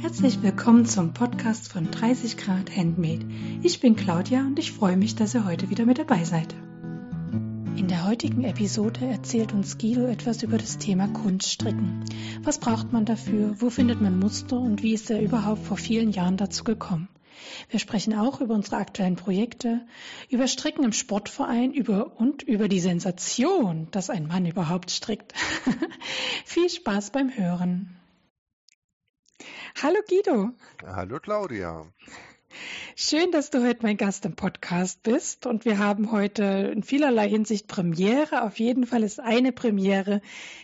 Herzlich willkommen zum Podcast von 30 Grad Handmade. Ich bin Claudia und ich freue mich, dass ihr heute wieder mit dabei seid. In der heutigen Episode erzählt uns Guido etwas über das Thema Kunststricken. Was braucht man dafür? Wo findet man Muster? Und wie ist er überhaupt vor vielen Jahren dazu gekommen? Wir sprechen auch über unsere aktuellen Projekte, über Stricken im Sportverein über und über die Sensation, dass ein Mann überhaupt strickt. Viel Spaß beim Hören. Hallo Guido. Hallo Claudia. Schön, dass du heute mein Gast im Podcast bist. Und wir haben heute in vielerlei Hinsicht Premiere. Auf jeden Fall ist eine Premiere,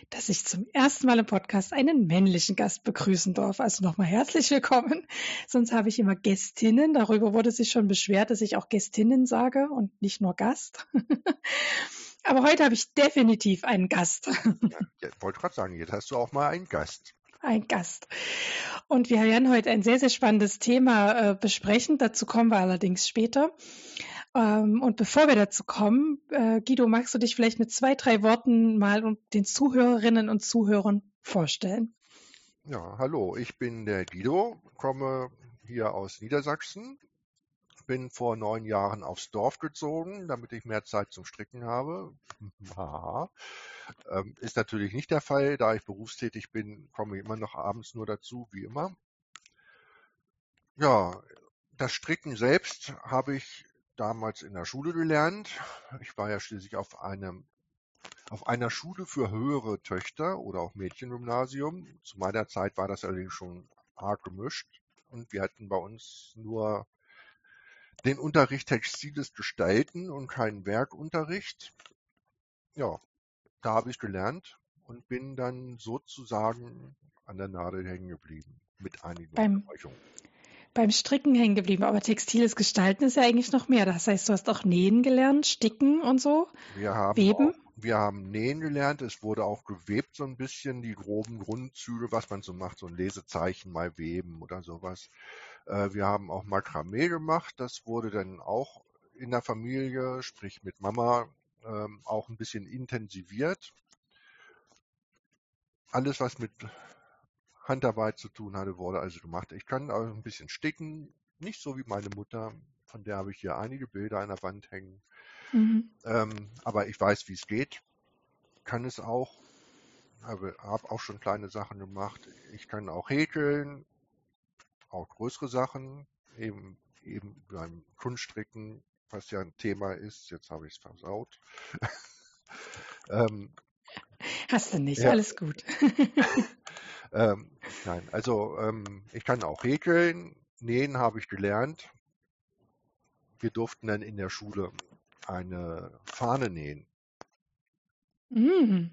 dass ich zum ersten Mal im Podcast einen männlichen Gast begrüßen darf. Also nochmal herzlich willkommen. Sonst habe ich immer Gästinnen. Darüber wurde sich schon beschwert, dass ich auch Gästinnen sage und nicht nur Gast. Aber heute habe ich definitiv einen Gast. Ja, ich wollte gerade sagen, jetzt hast du auch mal einen Gast ein Gast. Und wir werden heute ein sehr, sehr spannendes Thema äh, besprechen. Dazu kommen wir allerdings später. Ähm, und bevor wir dazu kommen, äh, Guido, magst du dich vielleicht mit zwei, drei Worten mal den Zuhörerinnen und Zuhörern vorstellen? Ja, hallo, ich bin der Guido, komme hier aus Niedersachsen, bin vor neun Jahren aufs Dorf gezogen, damit ich mehr Zeit zum Stricken habe. Ähm, ist natürlich nicht der Fall. Da ich berufstätig bin, komme ich immer noch abends nur dazu, wie immer. Ja, das Stricken selbst habe ich damals in der Schule gelernt. Ich war ja schließlich auf einem auf einer Schule für höhere Töchter oder auch Mädchengymnasium. Zu meiner Zeit war das allerdings schon arg gemischt und wir hatten bei uns nur den Unterricht Textiles gestalten und keinen Werkunterricht. Ja, da habe ich gelernt und bin dann sozusagen an der Nadel hängen geblieben mit einigen beim. Beim Stricken hängen geblieben, aber textiles Gestalten ist ja eigentlich noch mehr. Das heißt, du hast auch Nähen gelernt, Sticken und so. Wir haben Weben. Auch, wir haben Nähen gelernt. Es wurde auch gewebt so ein bisschen die groben Grundzüge, was man so macht, so ein Lesezeichen mal weben oder sowas. Äh, wir haben auch Makramee gemacht. Das wurde dann auch in der Familie, sprich mit Mama, ähm, auch ein bisschen intensiviert. Alles, was mit Handarbeit zu tun hatte, wurde also gemacht. Ich kann auch ein bisschen sticken, nicht so wie meine Mutter, von der habe ich hier einige Bilder an der Wand hängen. Mhm. Ähm, aber ich weiß, wie es geht. Kann es auch. Habe, habe auch schon kleine Sachen gemacht. Ich kann auch häkeln, auch größere Sachen, eben, eben beim Kunststricken was ja ein Thema ist. Jetzt habe ich es versaut. ähm, Hast du nicht, ja. alles gut. ähm, nein, also ähm, ich kann auch häkeln, nähen habe ich gelernt. Wir durften dann in der Schule eine Fahne nähen. Mm.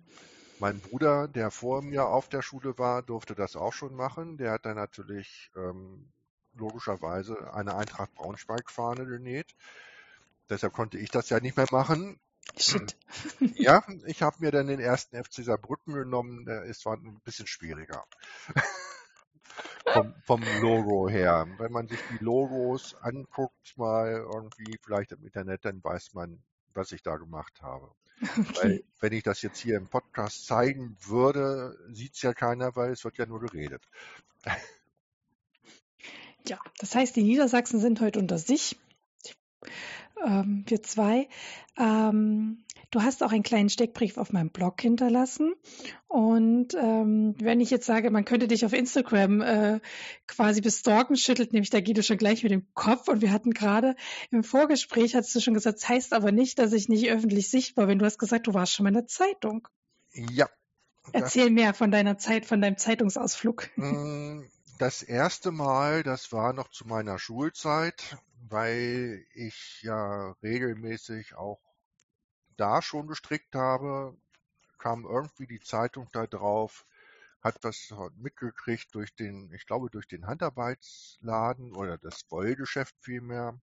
Mein Bruder, der vor mir auf der Schule war, durfte das auch schon machen. Der hat dann natürlich ähm, logischerweise eine Eintracht Braunschweig-Fahne genäht. Deshalb konnte ich das ja nicht mehr machen. Shit. Ja, ich habe mir dann den ersten FC Saarbrücken genommen. Der ist zwar ein bisschen schwieriger. vom, vom Logo her. Wenn man sich die Logos anguckt, mal irgendwie vielleicht im Internet, dann weiß man, was ich da gemacht habe. Okay. Weil, wenn ich das jetzt hier im Podcast zeigen würde, sieht es ja keiner, weil es wird ja nur geredet. Ja, das heißt, die Niedersachsen sind heute unter sich ähm, wir zwei. Ähm, du hast auch einen kleinen Steckbrief auf meinem Blog hinterlassen. Und ähm, wenn ich jetzt sage, man könnte dich auf Instagram äh, quasi bestalken, schüttelt nämlich der Guido schon gleich mit dem Kopf. Und wir hatten gerade im Vorgespräch, hast du schon gesagt, das heißt aber nicht, dass ich nicht öffentlich sichtbar bin. Du hast gesagt, du warst schon mal in der Zeitung. Ja. Erzähl mehr von deiner Zeit, von deinem Zeitungsausflug. Mm, das erste Mal, das war noch zu meiner Schulzeit weil ich ja regelmäßig auch da schon gestrickt habe, kam irgendwie die Zeitung da drauf, hat das mitgekriegt durch den, ich glaube, durch den Handarbeitsladen oder das Wollgeschäft vielmehr.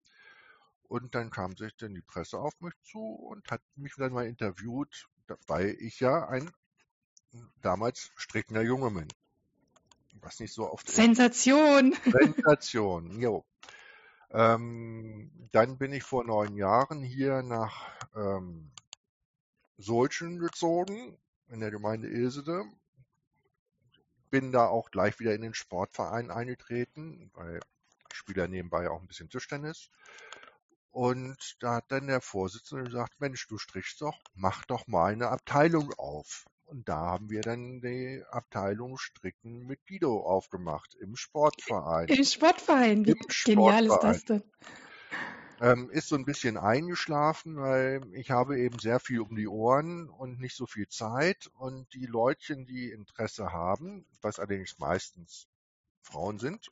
Und dann kam sich dann die Presse auf mich zu und hat mich dann mal interviewt, weil ich ja ein damals strickender Junge bin. Was nicht so oft. Sensation! Sensation, jo. Ähm, dann bin ich vor neun Jahren hier nach ähm, Solchen gezogen, in der Gemeinde Ilsede. Bin da auch gleich wieder in den Sportverein eingetreten, weil ich spiele nebenbei auch ein bisschen Tischtennis. Und da hat dann der Vorsitzende gesagt, Mensch, du strichst doch, mach doch mal eine Abteilung auf. Und da haben wir dann die Abteilung Stricken mit Guido aufgemacht im Sportverein. Im Sportverein, wie Im genial ist das denn? Ähm, ist so ein bisschen eingeschlafen, weil ich habe eben sehr viel um die Ohren und nicht so viel Zeit. Und die Leutchen, die Interesse haben, was allerdings meistens Frauen sind,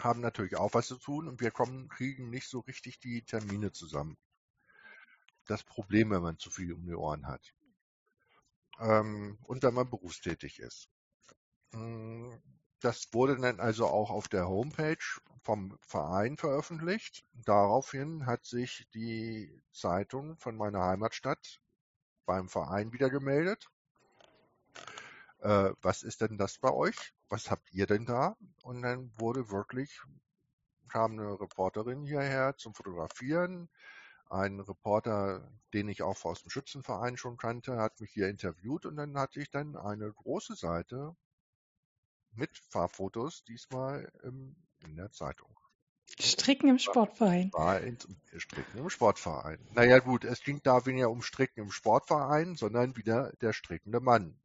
haben natürlich auch was zu tun und wir kommen, kriegen nicht so richtig die Termine zusammen. Das Problem, wenn man zu viel um die Ohren hat. Ähm, und wenn man berufstätig ist. Das wurde dann also auch auf der Homepage vom Verein veröffentlicht. Daraufhin hat sich die Zeitung von meiner Heimatstadt beim Verein wieder gemeldet. Äh, was ist denn das bei euch? Was habt ihr denn da? Und dann wurde wirklich, kam eine Reporterin hierher zum Fotografieren. Ein Reporter, den ich auch aus dem Schützenverein schon kannte, hat mich hier interviewt und dann hatte ich dann eine große Seite mit Fahrfotos, diesmal im, in der Zeitung. Stricken im Sportverein. War in, Stricken im Sportverein. Naja gut, es ging da weniger um Stricken im Sportverein, sondern wieder der strickende Mann.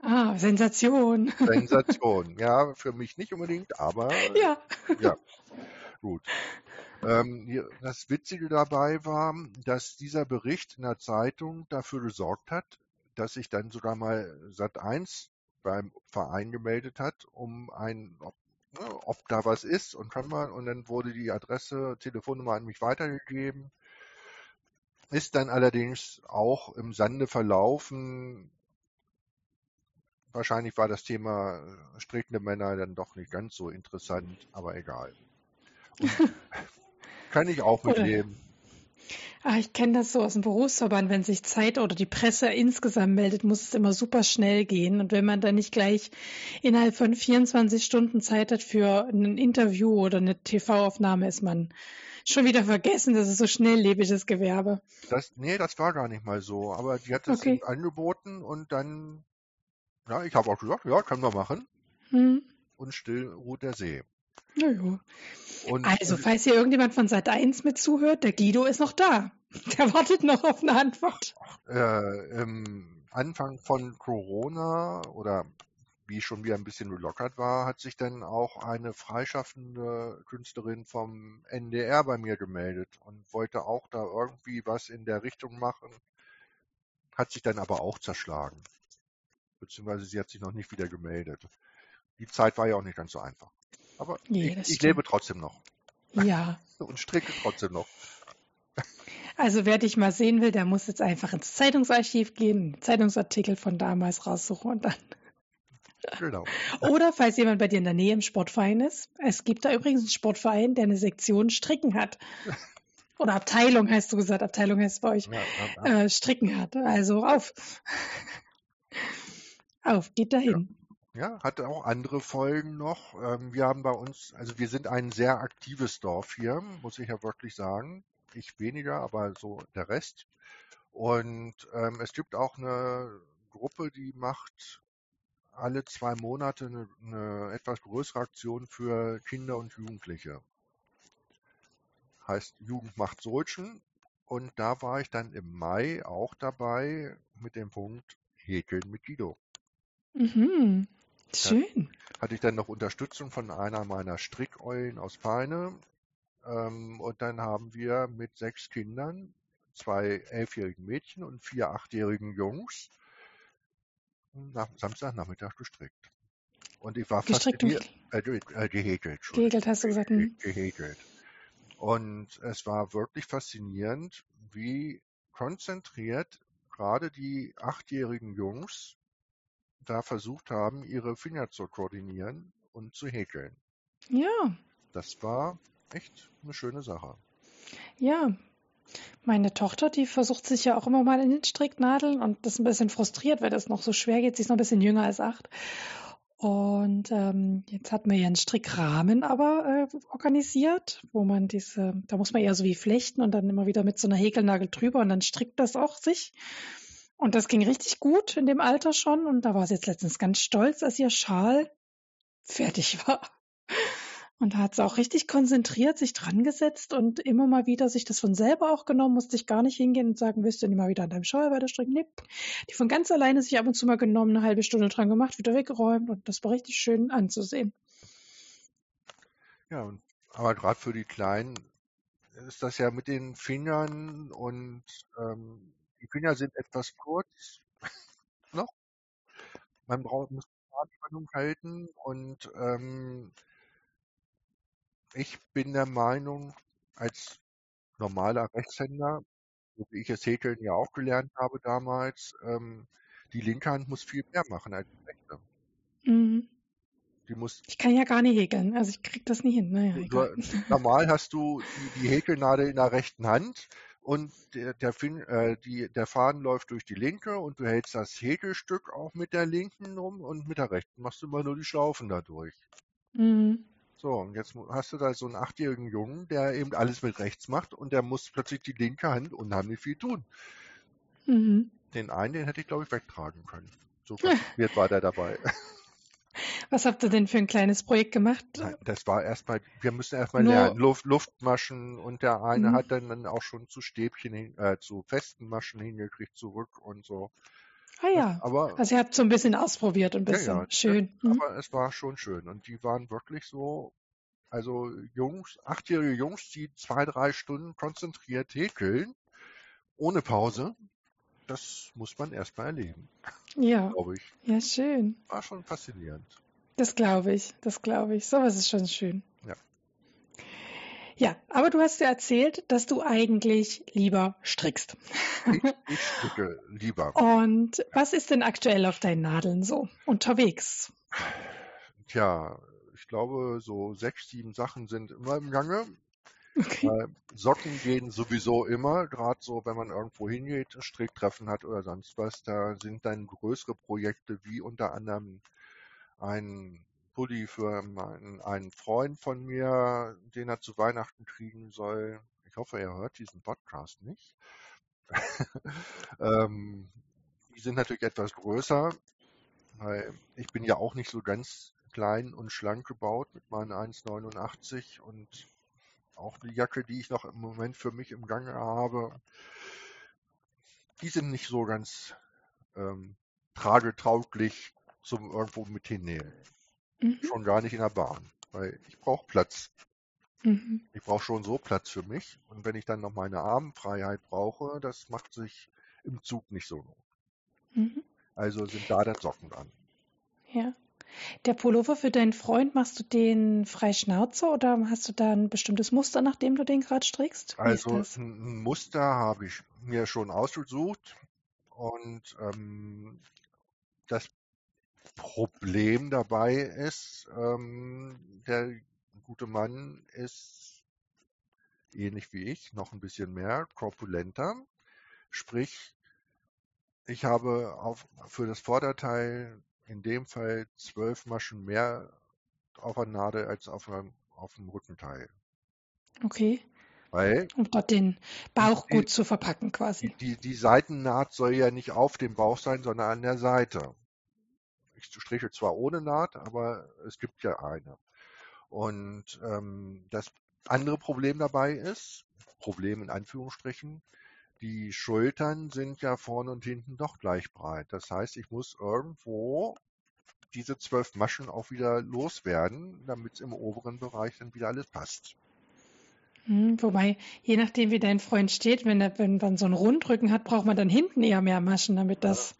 Ah, Sensation. Sensation, ja, für mich nicht unbedingt, aber ja, ja gut. Ähm, das Witzige dabei war, dass dieser Bericht in der Zeitung dafür gesorgt hat, dass sich dann sogar mal Sat 1 beim Verein gemeldet hat, um ein, ob, ne, ob da was ist und kann man, und dann wurde die Adresse, Telefonnummer an mich weitergegeben. Ist dann allerdings auch im Sande verlaufen. Wahrscheinlich war das Thema strickende Männer dann doch nicht ganz so interessant, aber egal. kann ich auch mitleben. Ah, ich kenne das so aus dem Berufsverband, wenn sich Zeit oder die Presse insgesamt meldet, muss es immer super schnell gehen. Und wenn man dann nicht gleich innerhalb von 24 Stunden Zeit hat für ein Interview oder eine TV-Aufnahme, ist man schon wieder vergessen, das ist so schnelllebiges Gewerbe. Das, nee, das war gar nicht mal so. Aber die hat es okay. angeboten und dann, ja, ich habe auch gesagt, ja, können wir machen. Hm. Und still ruht der See. Ja, Und, also, falls hier irgendjemand von Sat 1 mit zuhört, der Guido ist noch da. Der wartet noch auf eine Antwort. Äh, Im Anfang von Corona oder wie schon wieder ein bisschen gelockert war, hat sich dann auch eine freischaffende Künstlerin vom NDR bei mir gemeldet und wollte auch da irgendwie was in der Richtung machen, hat sich dann aber auch zerschlagen. Beziehungsweise sie hat sich noch nicht wieder gemeldet. Die Zeit war ja auch nicht ganz so einfach. Aber nee, ich, ich lebe trotzdem noch. Ja. Und stricke trotzdem noch. Also wer dich mal sehen will, der muss jetzt einfach ins Zeitungsarchiv gehen, Zeitungsartikel von damals raussuchen und dann. Genau. Oder falls jemand bei dir in der Nähe im Sportverein ist. Es gibt da übrigens einen Sportverein, der eine Sektion Stricken hat. Oder Abteilung heißt du gesagt, Abteilung heißt bei euch. Ja, ja, ja. Äh, Stricken hat. Also auf. auf, geht dahin. Ja, hat auch andere Folgen noch. Ähm, wir haben bei uns, also wir sind ein sehr aktives Dorf hier, muss ich ja wirklich sagen. Ich weniger, aber so der Rest. Und ähm, es gibt auch eine Gruppe, die macht alle zwei Monate eine, eine etwas größere Aktion für Kinder und Jugendliche. Heißt Jugend macht Solchen. Und da war ich dann im Mai auch dabei mit dem Punkt Häkeln mit Guido. Mhm. Schön. Hatte ich dann noch Unterstützung von einer meiner Strickeulen aus Peine. Ähm, und dann haben wir mit sechs Kindern, zwei elfjährigen Mädchen und vier achtjährigen Jungs, nach Samstagnachmittag gestrickt. Und ich war gestrickt fasziniert. Äh, äh, gehäkelt. Gehäkelt hast du gesagt. Hm? Gehäkelt. Und es war wirklich faszinierend, wie konzentriert gerade die achtjährigen Jungs da versucht haben, ihre Finger zu koordinieren und zu häkeln. Ja. Das war echt eine schöne Sache. Ja. Meine Tochter, die versucht sich ja auch immer mal in den Stricknadeln und das ist ein bisschen frustriert, weil das noch so schwer geht. Sie ist noch ein bisschen jünger als acht. Und ähm, jetzt hat man ja einen Strickrahmen aber äh, organisiert, wo man diese, da muss man eher so wie flechten und dann immer wieder mit so einer Häkelnagel drüber und dann strickt das auch sich. Und das ging richtig gut in dem Alter schon. Und da war sie jetzt letztens ganz stolz, als ihr Schal fertig war. Und da hat sie auch richtig konzentriert sich dran gesetzt und immer mal wieder sich das von selber auch genommen, musste ich gar nicht hingehen und sagen, willst du nicht mal wieder an deinem Schal weiter stricken? Nee. Die von ganz alleine sich ab und zu mal genommen, eine halbe Stunde dran gemacht, wieder weggeräumt und das war richtig schön anzusehen. Ja, aber gerade für die Kleinen ist das ja mit den Fingern und ähm, die Finger sind etwas kurz noch. Man braucht, muss Anspannung halten und ähm, ich bin der Meinung, als normaler Rechtshänder, so wie ich es häkeln ja auch gelernt habe damals, ähm, die linke Hand muss viel mehr machen als die rechte. Mhm. Die muss, Ich kann ja gar nicht häkeln, also ich krieg das nicht hin. Naja, du, normal hast du die, die Häkelnadel in der rechten Hand und der, der, fin, äh, die, der Faden läuft durch die linke und du hältst das Häkelstück auch mit der linken rum und mit der rechten machst du immer nur die Schlaufen dadurch. Mhm. So, und jetzt hast du da so einen achtjährigen Jungen, der eben alles mit rechts macht und der muss plötzlich die linke Hand unheimlich viel tun. Mhm. Den einen, den hätte ich, glaube ich, wegtragen können. So konzentriert war der dabei. Was habt ihr denn für ein kleines Projekt gemacht? Das war erstmal, wir müssen erstmal Nur- lernen, Luft, Luftmaschen und der eine Mhm. hat dann, dann auch schon zu Stäbchen, hin, äh, zu festen Maschen hingekriegt zurück und so. Ah ja, Aber, also ihr habt so ein bisschen ausprobiert und ein Ja, bisschen ja, schön. Mhm. aber es war schon schön und die waren wirklich so, also Jungs, achtjährige Jungs, die zwei, drei Stunden konzentriert häkeln, ohne Pause, das muss man erstmal erleben, Ja, glaube ich. ja, schön. War schon faszinierend. Das glaube ich, das glaube ich. Sowas ist schon schön. Ja. Ja, aber du hast ja erzählt, dass du eigentlich lieber strickst. Ich, ich stricke lieber. Und was ist denn aktuell auf deinen Nadeln so unterwegs? Tja, ich glaube, so sechs, sieben Sachen sind immer im Gange. Okay. Weil Socken gehen sowieso immer, gerade so, wenn man irgendwo hingeht, Stricktreffen hat oder sonst was. Da sind dann größere Projekte wie unter anderem ein Pulli für meinen, einen Freund von mir, den er zu Weihnachten kriegen soll. Ich hoffe, er hört diesen Podcast nicht. ähm, die sind natürlich etwas größer, weil ich bin ja auch nicht so ganz klein und schlank gebaut mit meinen 1,89 und auch die Jacke, die ich noch im Moment für mich im Gange habe, die sind nicht so ganz ähm, tragetauglich zum irgendwo mit hinnehmen. Mhm. Schon gar nicht in der Bahn, weil ich brauche Platz. Mhm. Ich brauche schon so Platz für mich und wenn ich dann noch meine Armenfreiheit brauche, das macht sich im Zug nicht so. Mhm. Also sind da dann Socken dran. Ja. Der Pullover für deinen Freund, machst du den frei Schnauze oder hast du da ein bestimmtes Muster, nach dem du den gerade strickst? Wie Also ein Muster habe ich mir schon ausgesucht und ähm, das Problem dabei ist, ähm, der gute Mann ist ähnlich wie ich, noch ein bisschen mehr korpulenter. Sprich, ich habe auf, für das Vorderteil in dem Fall zwölf Maschen mehr auf der Nadel als auf, einem, auf dem Rückenteil. Okay. Weil Um dort den Bauch Die- gut zu verpacken quasi. die, die Seitennaht soll ja nicht auf dem Bauch sein, sondern an der Seite. Ich stricke zwar ohne Naht, aber es gibt ja eine. Und ähm, das andere Problem dabei ist, Problem in Anführungsstrichen, die Schultern sind ja vorne und hinten doch gleich breit. Das heißt, ich muss irgendwo diese zwölf Maschen auch wieder loswerden, damit es im oberen Bereich dann wieder alles passt. Hm, wobei, je nachdem, wie dein Freund steht, wenn er, wenn man so einen Rundrücken hat, braucht man dann hinten eher mehr Maschen, damit das.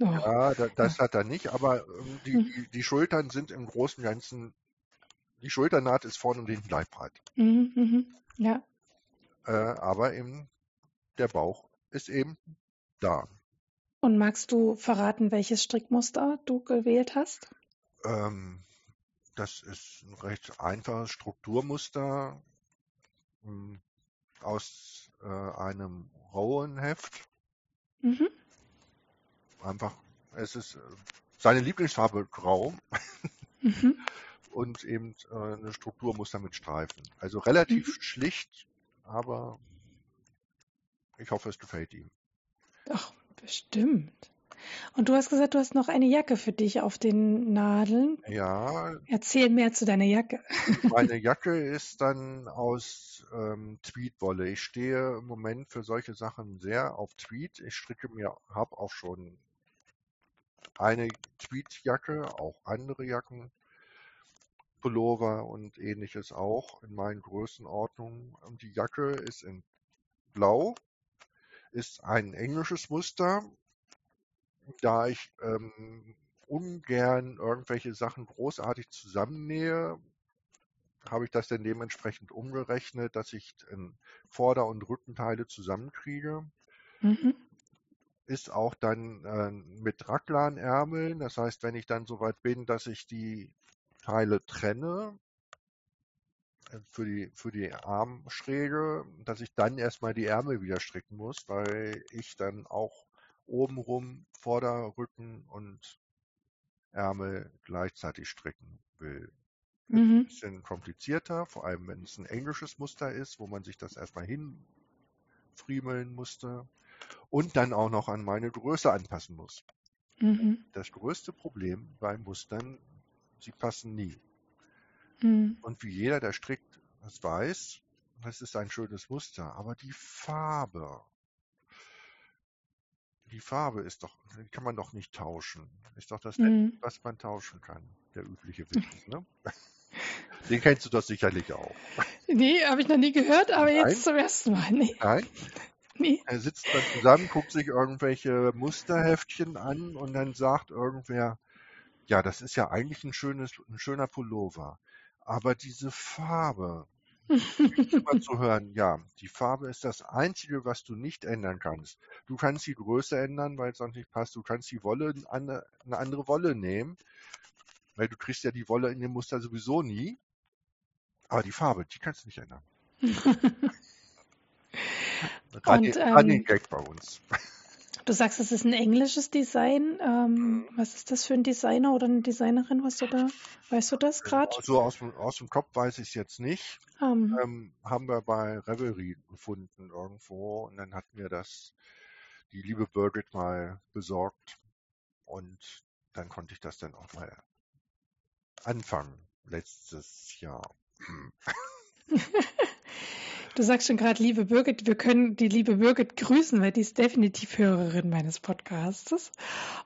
Oh. Ja, da, das hat er nicht, aber ähm, die, Hm. die, Schultern sind im Großen und Ganzen, die Schulternaht ist vorne und hinten gleich breit. Mhm, mhm. Ja. Äh, aber eben der Bauch ist eben da. Und magst du verraten, welches Strickmuster du gewählt hast? Ähm, das ist ein recht einfaches Strukturmuster ähm, aus äh, einem Rowenheft. Mhm. Einfach, es ist äh, seine Lieblingsfarbe grau Mhm. und eben äh, eine Strukturmuster mit Streifen. Also relativ Mhm. schlicht, aber ich hoffe, es gefällt ihm. Ach, bestimmt. Und du hast gesagt, du hast noch eine Jacke für dich auf den Nadeln. Ja, Erzähl mehr zu deiner Jacke. meine Jacke ist dann aus ähm, Tweedwolle. Ich stehe im Moment für solche Sachen sehr auf Tweed. Ich stricke mir, habe auch schon eine Tweedjacke, auch andere Jacken, Pullover und ähnliches auch in meinen Größenordnungen. Und die Jacke ist in Blau, ist ein englisches Muster, da ich ähm, ungern irgendwelche Sachen großartig zusammennähe, habe ich das dann dementsprechend umgerechnet, dass ich in Vorder- und Rückenteile zusammenkriege. Mhm. Ist auch dann äh, mit Raglanärmeln, das heißt, wenn ich dann soweit bin, dass ich die Teile trenne für die, für die Armschräge, dass ich dann erstmal die Ärmel wieder stricken muss, weil ich dann auch obenrum Vorderrücken und Ärmel gleichzeitig stricken will. Ist ein Mhm. bisschen komplizierter, vor allem wenn es ein englisches Muster ist, wo man sich das erstmal hinfriemeln musste und dann auch noch an meine Größe anpassen muss. Mhm. Das größte Problem bei Mustern, sie passen nie. Mhm. Und wie jeder, der strickt, das weiß, das ist ein schönes Muster, aber die Farbe, die Farbe ist doch, die kann man doch nicht tauschen. Ist doch das Mhm. was man tauschen kann, der übliche Witz, ne? Den kennst du doch sicherlich auch. Nee, habe ich noch nie gehört, aber Nein. jetzt zum ersten Mal. Nee, Nein? nee. Er sitzt dann zusammen, guckt sich irgendwelche Musterheftchen an und dann sagt irgendwer, ja, das ist ja eigentlich ein schönes, ein schöner Pullover. Aber diese Farbe, immer zu hören, ja, die Farbe ist das Einzige, was du nicht ändern kannst. Du kannst die Größe ändern, weil es sonst nicht passt. Du kannst die Wolle, eine, eine andere Wolle nehmen, weil du kriegst ja die Wolle in dem Muster sowieso nie. Aber die Farbe, die kannst du nicht ändern. Running, ähm, Gag bei uns. Du sagst, es ist ein englisches Design. Ähm, was ist das für ein Designer oder eine Designerin? Was du da, weißt du das gerade? So aus, dem- aus dem Kopf weiß ich es jetzt nicht. Ähm, Ähm, haben wir bei Revelry gefunden irgendwo und dann hat mir das die liebe Birgit mal besorgt und dann konnte ich das dann auch mal anfangen letztes Jahr. Du sagst schon gerade, liebe Birgit, wir können die liebe Birgit grüßen, weil die ist definitiv Hörerin meines Podcasts.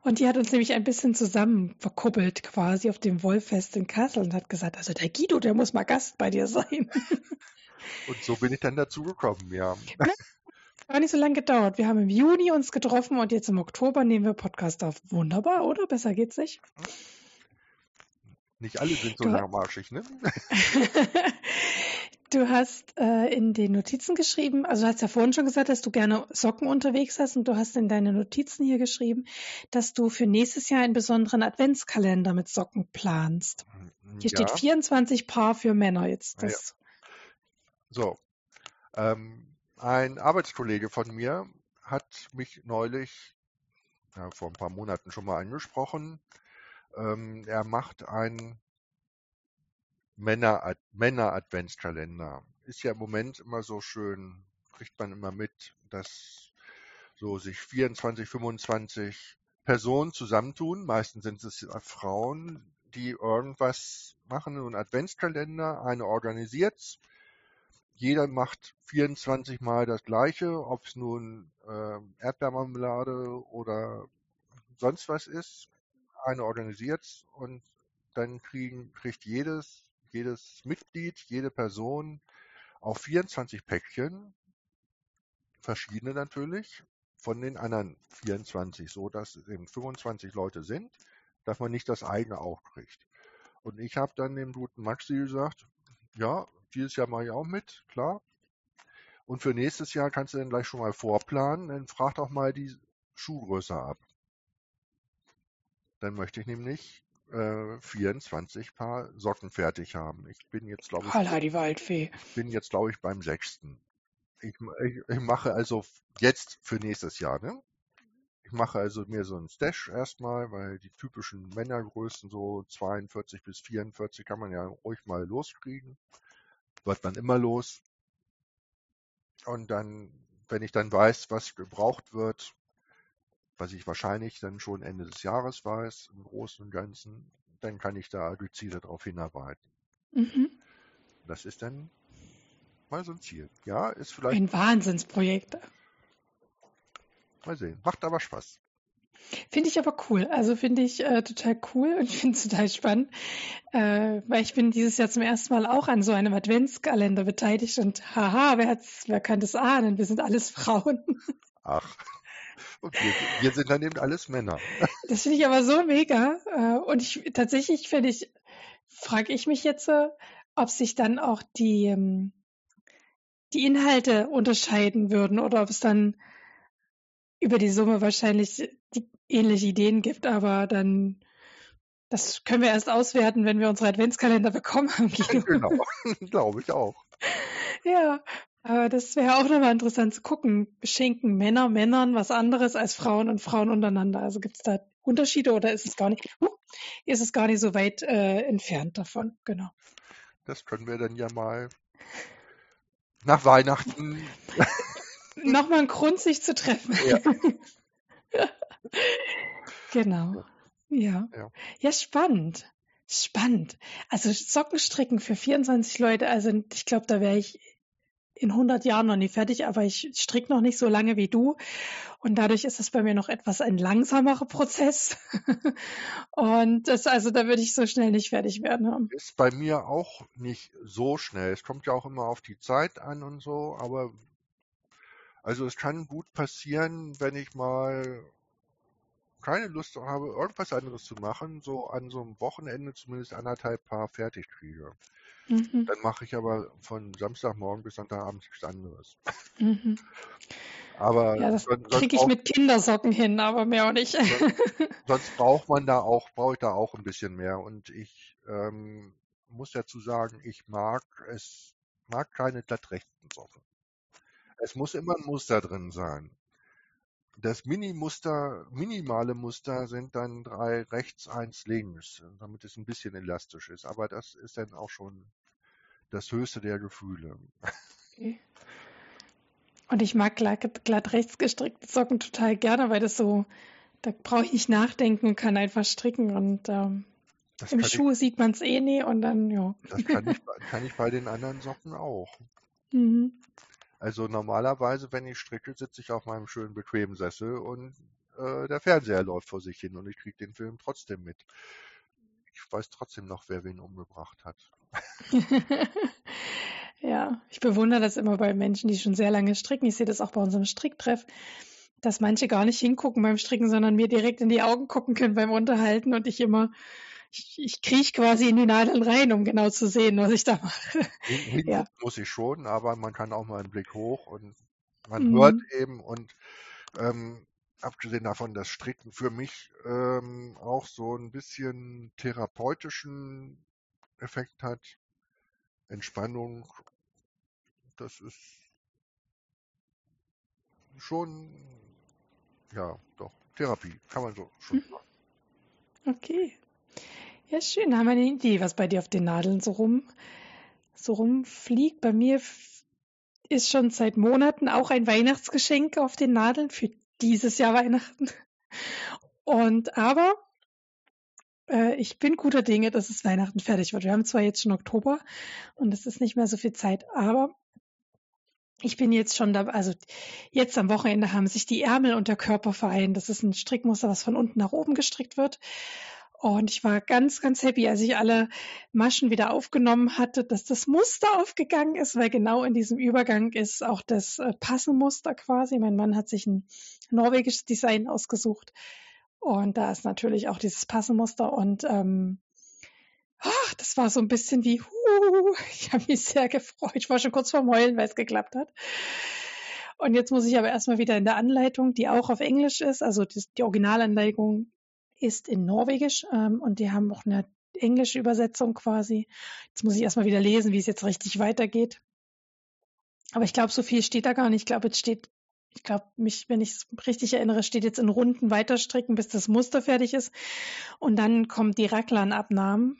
Und die hat uns nämlich ein bisschen zusammen verkuppelt quasi auf dem Wollfest in Kassel und hat gesagt, also der Guido, der muss mal Gast bei dir sein. Und so bin ich dann dazu gekommen, ja. War nicht so lange gedauert. Wir haben im Juni uns getroffen und jetzt im Oktober nehmen wir Podcast auf. Wunderbar, oder? Besser geht's nicht. Nicht alle sind so Du- langmarschig, ne? Du hast äh, in den Notizen geschrieben, also du hast ja vorhin schon gesagt, dass du gerne Socken unterwegs hast und du hast in deine Notizen hier geschrieben, dass du für nächstes Jahr einen besonderen Adventskalender mit Socken planst. Hier ja. steht 24 Paar für Männer jetzt. Ja. So. Ähm, ein Arbeitskollege von mir hat mich neulich, ja, vor ein paar Monaten schon mal angesprochen. Ähm, er macht einen Männer, Männer-Adventskalender. Ist ja im Moment immer so schön, kriegt man immer mit, dass so sich 24, 25 Personen zusammentun. Meistens sind es Frauen, die irgendwas machen, so einen Adventskalender, eine organisiert's. Jeder macht 24 Mal das Gleiche, ob es nun äh, Erdbeermarmelade oder sonst was ist. Eine organisiert's und dann kriegen, kriegt jedes, jedes Mitglied, jede Person auf 24 Päckchen, verschiedene natürlich, von den anderen 24, so dass es eben 25 Leute sind, dass man nicht das eigene auch kriegt. Und ich habe dann dem guten Maxi gesagt, ja, dieses Jahr mache ich auch mit, klar. Und für nächstes Jahr kannst du dann gleich schon mal vorplanen, dann frag doch mal die Schuhgröße ab. Dann möchte ich nämlich äh, 24 Paar Socken fertig haben. Ich bin jetzt, glaube ich, Holla, die Waldfee. bin jetzt, glaube ich, beim sechsten. Ich, ich, ich mache also jetzt für nächstes Jahr, ne? Ich mache also mir so einen Stash erstmal, weil die typischen Männergrößen so 42 bis 44 kann man ja ruhig mal loskriegen. Wird man immer los. Und dann, wenn ich dann weiß, was gebraucht wird, was ich wahrscheinlich dann schon Ende des Jahres weiß, im Großen und Ganzen, dann kann ich da gezielt darauf hinarbeiten. Mhm. Das ist dann mal so ein Ziel. Ja, ist vielleicht. Ein Wahnsinnsprojekt. Mal sehen. Macht aber Spaß. Finde ich aber cool. Also finde ich äh, total cool und finde es total spannend, äh, weil ich bin dieses Jahr zum ersten Mal auch an so einem Adventskalender beteiligt und haha, wer, hat's, wer kann das ahnen? Wir sind alles Frauen. Ach. Und wir, wir sind dann eben alles Männer. Das finde ich aber so mega. Äh, und ich tatsächlich finde ich, frage ich mich jetzt, ob sich dann auch die, ähm, die Inhalte unterscheiden würden oder ob es dann über die Summe wahrscheinlich die ähnliche Ideen gibt, aber dann das können wir erst auswerten, wenn wir unsere Adventskalender bekommen haben. Genau, glaube ich auch. Ja, aber das wäre auch nochmal interessant zu gucken. Schenken Männer Männern was anderes als Frauen und Frauen untereinander? Also gibt es da Unterschiede oder ist es gar nicht, uh, ist es gar nicht so weit äh, entfernt davon? Genau. Das können wir dann ja mal nach Weihnachten. Nochmal ein Grund, sich zu treffen. Ja. genau. Ja. ja. Ja, spannend. Spannend. Also Sockenstricken für 24 Leute, also ich glaube, da wäre ich in 100 Jahren noch nie fertig, aber ich stricke noch nicht so lange wie du. Und dadurch ist es bei mir noch etwas ein langsamerer Prozess. und das, also da würde ich so schnell nicht fertig werden. Ist bei mir auch nicht so schnell. Es kommt ja auch immer auf die Zeit an und so, aber also es kann gut passieren, wenn ich mal keine Lust habe, irgendwas anderes zu machen, so an so einem Wochenende zumindest anderthalb Paar fertig kriege. Mhm. Dann mache ich aber von Samstagmorgen bis Sonntagabend nichts anderes. Mhm. Aber ja, das kriege ich mit Kindersocken hin, aber mehr auch nicht. Sonst, sonst braucht man da auch, brauche ich da auch ein bisschen mehr. Und ich ähm, muss dazu sagen, ich mag es, mag keine glattrechten Socken. Es muss immer ein Muster drin sein. Das Mini-Muster, minimale Muster sind dann drei rechts, eins links, damit es ein bisschen elastisch ist. Aber das ist dann auch schon das höchste der Gefühle. Okay. Und ich mag glatt, glatt rechts gestrickte Socken total gerne, weil das so, da brauche ich nicht nachdenken und kann einfach stricken und ähm, im Schuh ich, sieht man es eh nie und dann, ja. Das kann ich, kann ich bei den anderen Socken auch. Mhm. Also normalerweise, wenn ich stricke, sitze ich auf meinem schönen bequemen Sessel und äh, der Fernseher läuft vor sich hin und ich kriege den Film trotzdem mit. Ich weiß trotzdem noch, wer wen umgebracht hat. ja, ich bewundere das immer bei Menschen, die schon sehr lange stricken. Ich sehe das auch bei unserem Stricktreff, dass manche gar nicht hingucken beim Stricken, sondern mir direkt in die Augen gucken können beim Unterhalten und ich immer ich, ich krieche quasi in die Nadeln rein, um genau zu sehen, was ich da mache. Ja. muss ich schon, aber man kann auch mal einen Blick hoch und man mhm. hört eben und ähm, abgesehen davon, dass Stricken für mich ähm, auch so ein bisschen therapeutischen Effekt hat. Entspannung, das ist schon, ja, doch, Therapie, kann man so schon mhm. sagen. Okay. Ja, schön. Da haben wir eine Idee, was bei dir auf den Nadeln so rum, so rumfliegt. Bei mir ist schon seit Monaten auch ein Weihnachtsgeschenk auf den Nadeln für dieses Jahr Weihnachten. Und aber äh, ich bin guter Dinge, dass es Weihnachten fertig wird. Wir haben zwar jetzt schon Oktober und es ist nicht mehr so viel Zeit, aber ich bin jetzt schon da, also jetzt am Wochenende haben sich die Ärmel und der Körper vereint. Das ist ein Strickmuster, was von unten nach oben gestrickt wird. Und ich war ganz, ganz happy, als ich alle Maschen wieder aufgenommen hatte, dass das Muster aufgegangen ist, weil genau in diesem Übergang ist auch das äh, Passenmuster quasi. Mein Mann hat sich ein norwegisches Design ausgesucht. Und da ist natürlich auch dieses Passenmuster. Und ähm, ach, das war so ein bisschen wie, huh, ich habe mich sehr gefreut. Ich war schon kurz vorm Heulen, weil es geklappt hat. Und jetzt muss ich aber erstmal wieder in der Anleitung, die auch auf Englisch ist, also die, die Originalanleitung ist in Norwegisch ähm, und die haben auch eine englische Übersetzung quasi. Jetzt muss ich erstmal wieder lesen, wie es jetzt richtig weitergeht. Aber ich glaube, so viel steht da gar nicht. Ich glaube, jetzt steht ich glaube, mich, wenn ich es richtig erinnere, steht jetzt in Runden weiterstricken, bis das Muster fertig ist. Und dann kommen die Raglan-Abnahmen.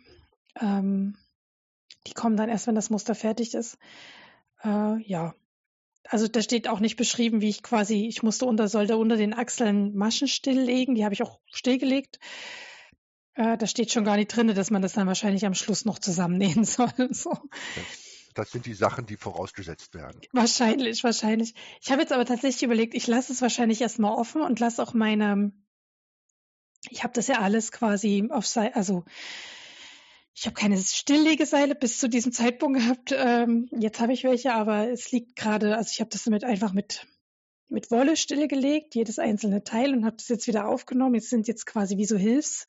Ähm, die kommen dann erst, wenn das Muster fertig ist. Äh, ja. Also da steht auch nicht beschrieben, wie ich quasi, ich musste unter, sollte unter den Achseln Maschen stilllegen. Die habe ich auch stillgelegt. Äh, da steht schon gar nicht drin, dass man das dann wahrscheinlich am Schluss noch zusammennähen soll. So. Das sind die Sachen, die vorausgesetzt werden. Wahrscheinlich, wahrscheinlich. Ich habe jetzt aber tatsächlich überlegt, ich lasse es wahrscheinlich erstmal offen und lasse auch meine, ich habe das ja alles quasi auf Seite, also ich habe keine Stilllegeseile bis zu diesem Zeitpunkt gehabt. Ähm, jetzt habe ich welche, aber es liegt gerade, also ich habe das damit einfach mit mit Wolle stillgelegt, jedes einzelne Teil und habe das jetzt wieder aufgenommen. Jetzt sind jetzt quasi wie so Hilfsseile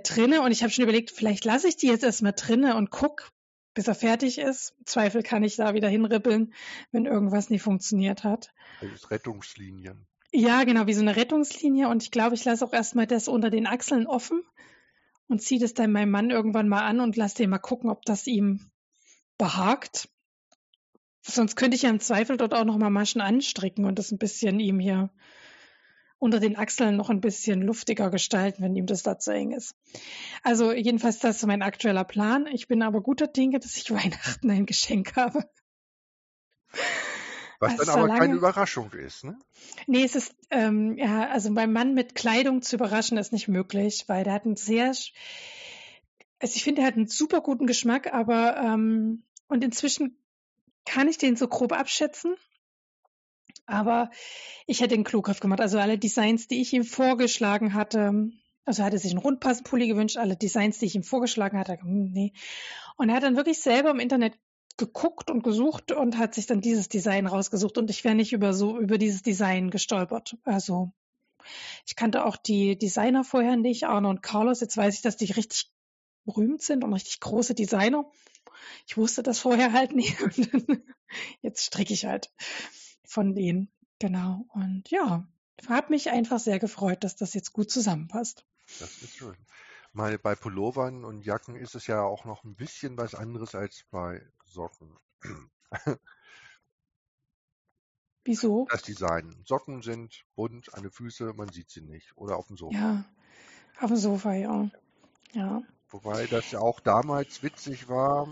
drinne und ich habe schon überlegt, vielleicht lasse ich die jetzt erstmal drinne und guck, bis er fertig ist. Im Zweifel kann ich da wieder hinribbeln, wenn irgendwas nie funktioniert hat. Das Rettungslinien. Ja, genau, wie so eine Rettungslinie. Und ich glaube, ich lasse auch erstmal das unter den Achseln offen und ziehe das dann meinem Mann irgendwann mal an und lasse den mal gucken, ob das ihm behagt. Sonst könnte ich ja im Zweifel dort auch noch mal Maschen anstricken und das ein bisschen ihm hier unter den Achseln noch ein bisschen luftiger gestalten, wenn ihm das da zu eng ist. Also jedenfalls das ist mein aktueller Plan. Ich bin aber guter Dinge, dass ich Weihnachten ein Geschenk habe. Was dann aber lange... keine Überraschung ist, ne? Nee, es ist, ähm, ja, also beim Mann mit Kleidung zu überraschen ist nicht möglich, weil der hat einen sehr, also ich finde, er hat einen super guten Geschmack, aber ähm, und inzwischen kann ich den so grob abschätzen. Aber ich hätte einen Klugriff gemacht. Also alle Designs, die ich ihm vorgeschlagen hatte, also er hatte sich einen Rundpassenpulli gewünscht, alle Designs, die ich ihm vorgeschlagen hatte, hm, nee. Und er hat dann wirklich selber im Internet geguckt und gesucht und hat sich dann dieses Design rausgesucht und ich wäre nicht über so über dieses Design gestolpert. Also ich kannte auch die Designer vorher nicht, Arno und Carlos. Jetzt weiß ich, dass die richtig berühmt sind und richtig große Designer. Ich wusste das vorher halt nicht. Jetzt stricke ich halt von denen. Genau. Und ja, hat mich einfach sehr gefreut, dass das jetzt gut zusammenpasst. Das ist schön. Mal bei Pullovern und Jacken ist es ja auch noch ein bisschen was anderes als bei Socken. Wieso? Das Design. Socken sind bunt an den Füßen, man sieht sie nicht. Oder auf dem Sofa. Ja, auf dem Sofa, ja. Ja. Wobei das ja auch damals witzig war,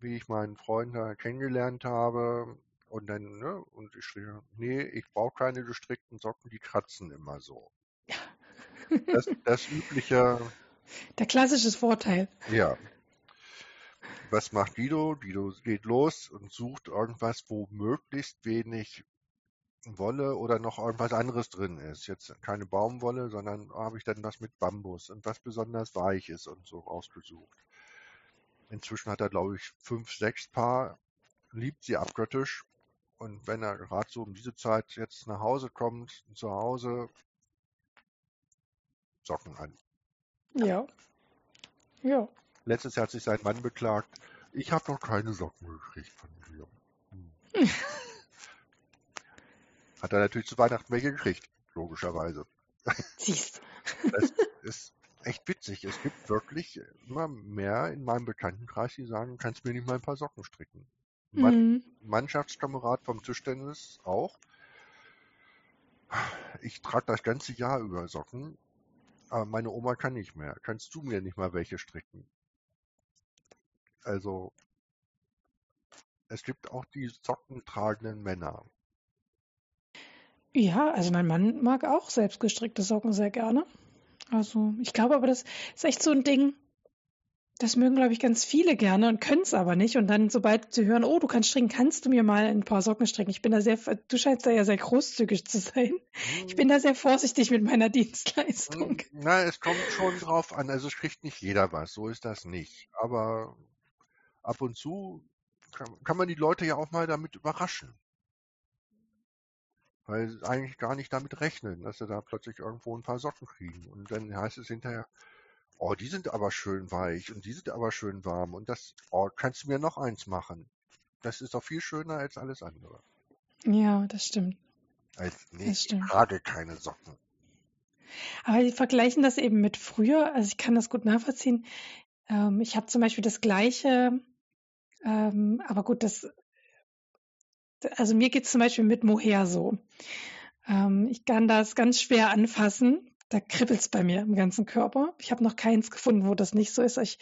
wie ich meinen Freund da kennengelernt habe. Und dann, ne, und ich schrie, nee, ich brauche keine gestrickten Socken, die kratzen immer so. Das, das übliche. Der klassische Vorteil. Ja. Was macht Guido? Guido geht los und sucht irgendwas, wo möglichst wenig Wolle oder noch irgendwas anderes drin ist. Jetzt keine Baumwolle, sondern habe ich dann was mit Bambus und was besonders weich ist und so ausgesucht. Inzwischen hat er, glaube ich, fünf, sechs Paar, liebt sie abgöttisch und wenn er gerade so um diese Zeit jetzt nach Hause kommt, zu Hause Socken an. Ja. Ja. Letztes Jahr hat sich sein Mann beklagt, ich habe noch keine Socken gekriegt von dir. Hm. hat er natürlich zu Weihnachten welche gekriegt, logischerweise. Siehst. Das ist echt witzig. Es gibt wirklich immer mehr in meinem Bekanntenkreis, die sagen, kannst mir nicht mal ein paar Socken stricken. Mhm. Mannschaftskamerad vom Tischtennis auch. Ich trage das ganze Jahr über Socken, aber meine Oma kann nicht mehr. Kannst du mir nicht mal welche stricken? Also, es gibt auch die sockentragenden Männer. Ja, also mein Mann mag auch selbstgestrickte Socken sehr gerne. Also, ich glaube aber, das ist echt so ein Ding, das mögen, glaube ich, ganz viele gerne und können es aber nicht. Und dann, sobald sie hören, oh, du kannst stricken, kannst du mir mal ein paar Socken stricken. Ich bin da sehr, du scheinst da ja sehr großzügig zu sein. Ich bin da sehr vorsichtig mit meiner Dienstleistung. Hm, na, es kommt schon drauf an. Also es kriegt nicht jeder was, so ist das nicht. Aber ab und zu kann, kann man die Leute ja auch mal damit überraschen. Weil sie eigentlich gar nicht damit rechnen, dass sie da plötzlich irgendwo ein paar Socken kriegen. Und dann heißt es hinterher, Oh, die sind aber schön weich und die sind aber schön warm und das, oh, kannst du mir noch eins machen? Das ist doch viel schöner als alles andere. Ja, das stimmt. Als, nee, das stimmt. trage keine Socken. Aber die vergleichen das eben mit früher, also ich kann das gut nachvollziehen. Ähm, ich habe zum Beispiel das gleiche, ähm, aber gut, das also mir geht es zum Beispiel mit Mohair so. Ähm, ich kann das ganz schwer anfassen. Da kribbelt es bei mir im ganzen Körper. Ich habe noch keins gefunden, wo das nicht so ist. Ich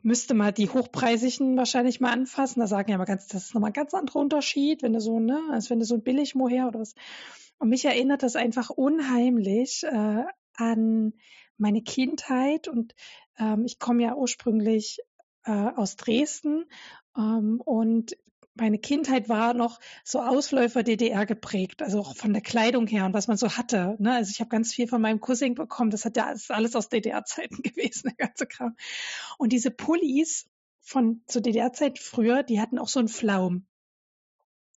müsste mal die hochpreisigen wahrscheinlich mal anfassen. Da sagen ja mal ganz, das ist nochmal ein ganz anderer Unterschied, wenn du so, ne, als wenn du so ein billig Mohair oder was. Und mich erinnert das einfach unheimlich äh, an meine Kindheit und ähm, ich komme ja ursprünglich äh, aus Dresden ähm, und meine Kindheit war noch so Ausläufer DDR geprägt, also auch von der Kleidung her und was man so hatte. Ne? Also ich habe ganz viel von meinem Cousin bekommen. Das hat ja das alles aus DDR-Zeiten gewesen, der ganze Kram. Und diese Pullis von zur DDR-Zeit früher, die hatten auch so einen Flaum.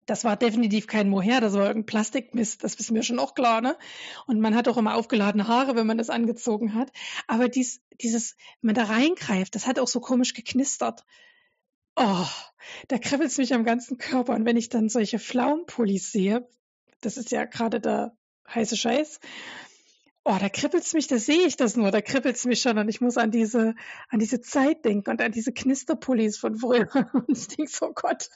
Das war definitiv kein Mohair, das war irgendein Plastikmist, das ist mir schon auch klar, ne? Und man hat auch immer aufgeladene Haare, wenn man das angezogen hat. Aber dies, dieses, wenn man da reingreift, das hat auch so komisch geknistert. Oh, da kribbelt es mich am ganzen Körper. Und wenn ich dann solche Pflaumenpullis sehe, das ist ja gerade der heiße Scheiß, oh, da kribbelt es mich, da sehe ich das nur, da kribbelt es mich schon und ich muss an diese, an diese Zeit denken und an diese Knisterpullis von früher. Und ich denke so, oh Gott,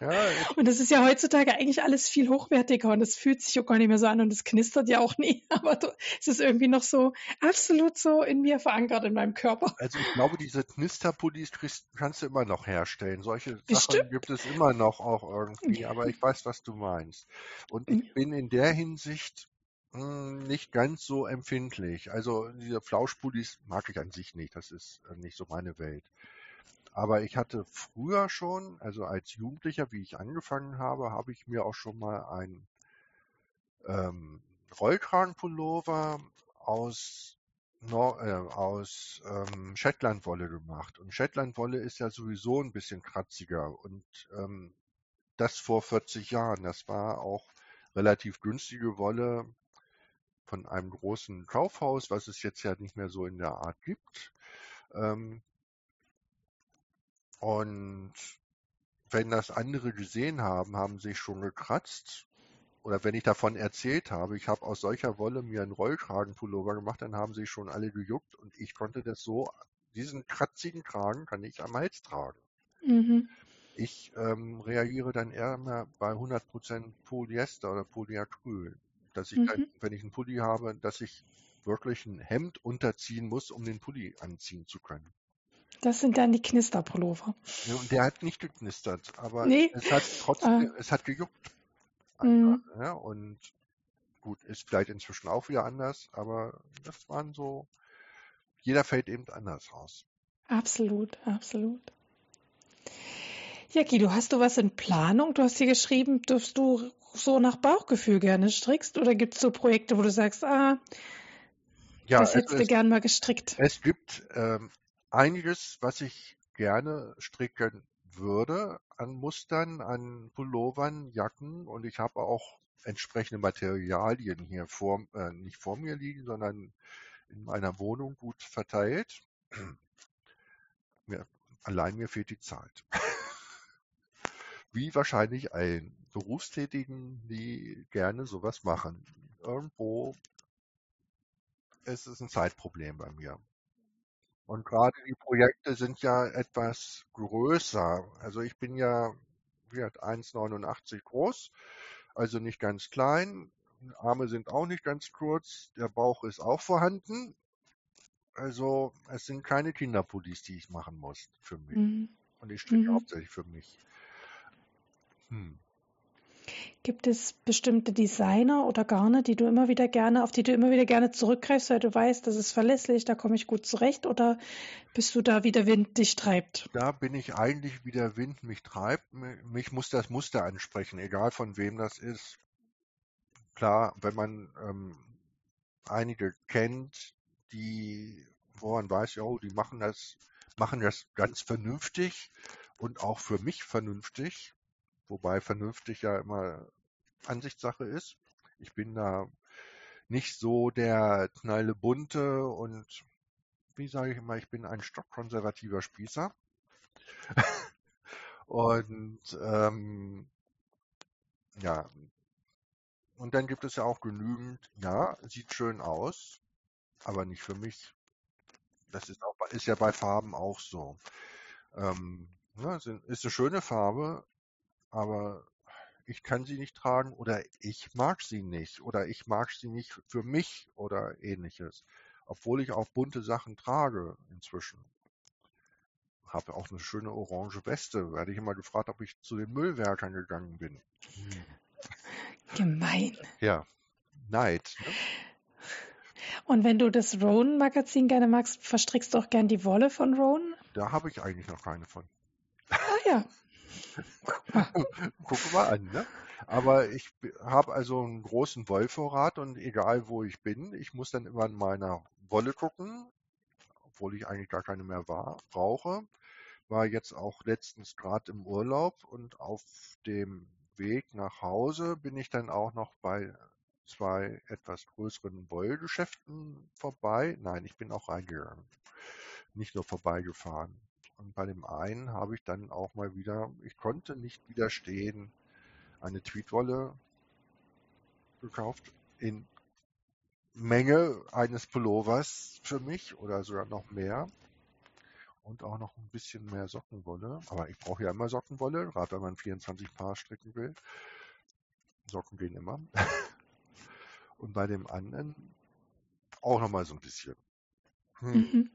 ja, und das ist ja heutzutage eigentlich alles viel hochwertiger und es fühlt sich auch gar nicht mehr so an und es knistert ja auch nie. Aber es ist irgendwie noch so absolut so in mir verankert in meinem Körper. Also ich glaube, diese Knisterpullis kannst du immer noch herstellen. Solche Bestimmt. Sachen gibt es immer noch auch irgendwie, aber ich weiß, was du meinst. Und ich mhm. bin in der Hinsicht hm, nicht ganz so empfindlich. Also diese Flauschpullis mag ich an sich nicht. Das ist äh, nicht so meine Welt. Aber ich hatte früher schon, also als Jugendlicher, wie ich angefangen habe, habe ich mir auch schon mal ein ähm, Rollkragenpullover aus, Nor äh, aus ähm, Shetlandwolle gemacht. Und Shetlandwolle ist ja sowieso ein bisschen kratziger. Und ähm, das vor 40 Jahren. Das war auch relativ günstige Wolle von einem großen Kaufhaus, was es jetzt ja nicht mehr so in der Art gibt. Ähm, und wenn das andere gesehen haben, haben sich schon gekratzt. Oder wenn ich davon erzählt habe, ich habe aus solcher Wolle mir einen Rollkragenpullover gemacht, dann haben sich schon alle gejuckt und ich konnte das so, diesen kratzigen Kragen kann ich am Hals tragen. Mhm. Ich ähm, reagiere dann eher mal bei 100% Polyester oder Polyacryl. Dass ich, mhm. dann, wenn ich einen Pulli habe, dass ich wirklich ein Hemd unterziehen muss, um den Pulli anziehen zu können. Das sind dann die Knisterpullover. Ja, und der hat nicht geknistert, aber nee. es hat trotzdem, äh. es hat gejuckt. Mhm. Ja, und gut, ist vielleicht inzwischen auch wieder anders, aber das waren so, jeder fällt eben anders raus. Absolut, absolut. Ja, Guido, hast du was in Planung? Du hast hier geschrieben, dass du so nach Bauchgefühl gerne strickst oder gibt es so Projekte, wo du sagst, ah, ja, das hättest du gern mal gestrickt? Es gibt ähm, einiges, was ich gerne stricken würde an Mustern, an Pullovern, Jacken und ich habe auch entsprechende Materialien hier vor, äh, nicht vor mir liegen, sondern in meiner Wohnung gut verteilt. mir, allein mir fehlt die Zeit. Wie wahrscheinlich allen Berufstätigen, die gerne sowas machen. Irgendwo ist es ein Zeitproblem bei mir. Und gerade die Projekte sind ja etwas größer. Also ich bin ja wie 1,89 groß, also nicht ganz klein. Arme sind auch nicht ganz kurz, der Bauch ist auch vorhanden. Also es sind keine Kinderpullis, die ich machen muss für mich. Mhm. Und ich stricke mhm. hauptsächlich für mich. Hm. Gibt es bestimmte Designer oder Garne, die du immer wieder gerne, auf die du immer wieder gerne zurückgreifst, weil du weißt, das ist verlässlich, da komme ich gut zurecht, oder bist du da, wie der Wind dich treibt? Da bin ich eigentlich, wie der Wind mich treibt. Mich muss das Muster ansprechen, egal von wem das ist. Klar, wenn man ähm, einige kennt, die, wo man weiß, oh, die machen das, machen das ganz vernünftig und auch für mich vernünftig, wobei vernünftig ja immer Ansichtssache ist. Ich bin da nicht so der knallebunte und wie sage ich immer, ich bin ein stockkonservativer Spießer. und ähm, ja, und dann gibt es ja auch genügend, ja, sieht schön aus, aber nicht für mich. Das ist, auch, ist ja bei Farben auch so. Ähm, ja, ist eine schöne Farbe, aber ich kann sie nicht tragen oder ich mag sie nicht oder ich mag sie nicht für mich oder ähnliches. Obwohl ich auch bunte Sachen trage inzwischen. Habe auch eine schöne orange Weste. Werde ich immer gefragt, ob ich zu den Müllwerkern gegangen bin. Gemein. Ja, Neid. Ne? Und wenn du das Roan-Magazin gerne magst, verstrickst du auch gern die Wolle von Roan? Da habe ich eigentlich noch keine von. Ah ja. Guck mal, an, ne? Aber ich habe also einen großen Wollvorrat und egal wo ich bin, ich muss dann immer in meiner Wolle gucken, obwohl ich eigentlich gar keine mehr war, brauche. War jetzt auch letztens gerade im Urlaub und auf dem Weg nach Hause bin ich dann auch noch bei zwei etwas größeren Wollgeschäften vorbei. Nein, ich bin auch reingegangen. Nicht nur vorbeigefahren. Und bei dem einen habe ich dann auch mal wieder, ich konnte nicht widerstehen, eine Tweetwolle gekauft in Menge eines Pullovers für mich oder sogar noch mehr. Und auch noch ein bisschen mehr Sockenwolle. Aber ich brauche ja immer Sockenwolle, gerade wenn man 24 Paar stricken will. Socken gehen immer. Und bei dem anderen auch nochmal so ein bisschen. Hm, Mhm.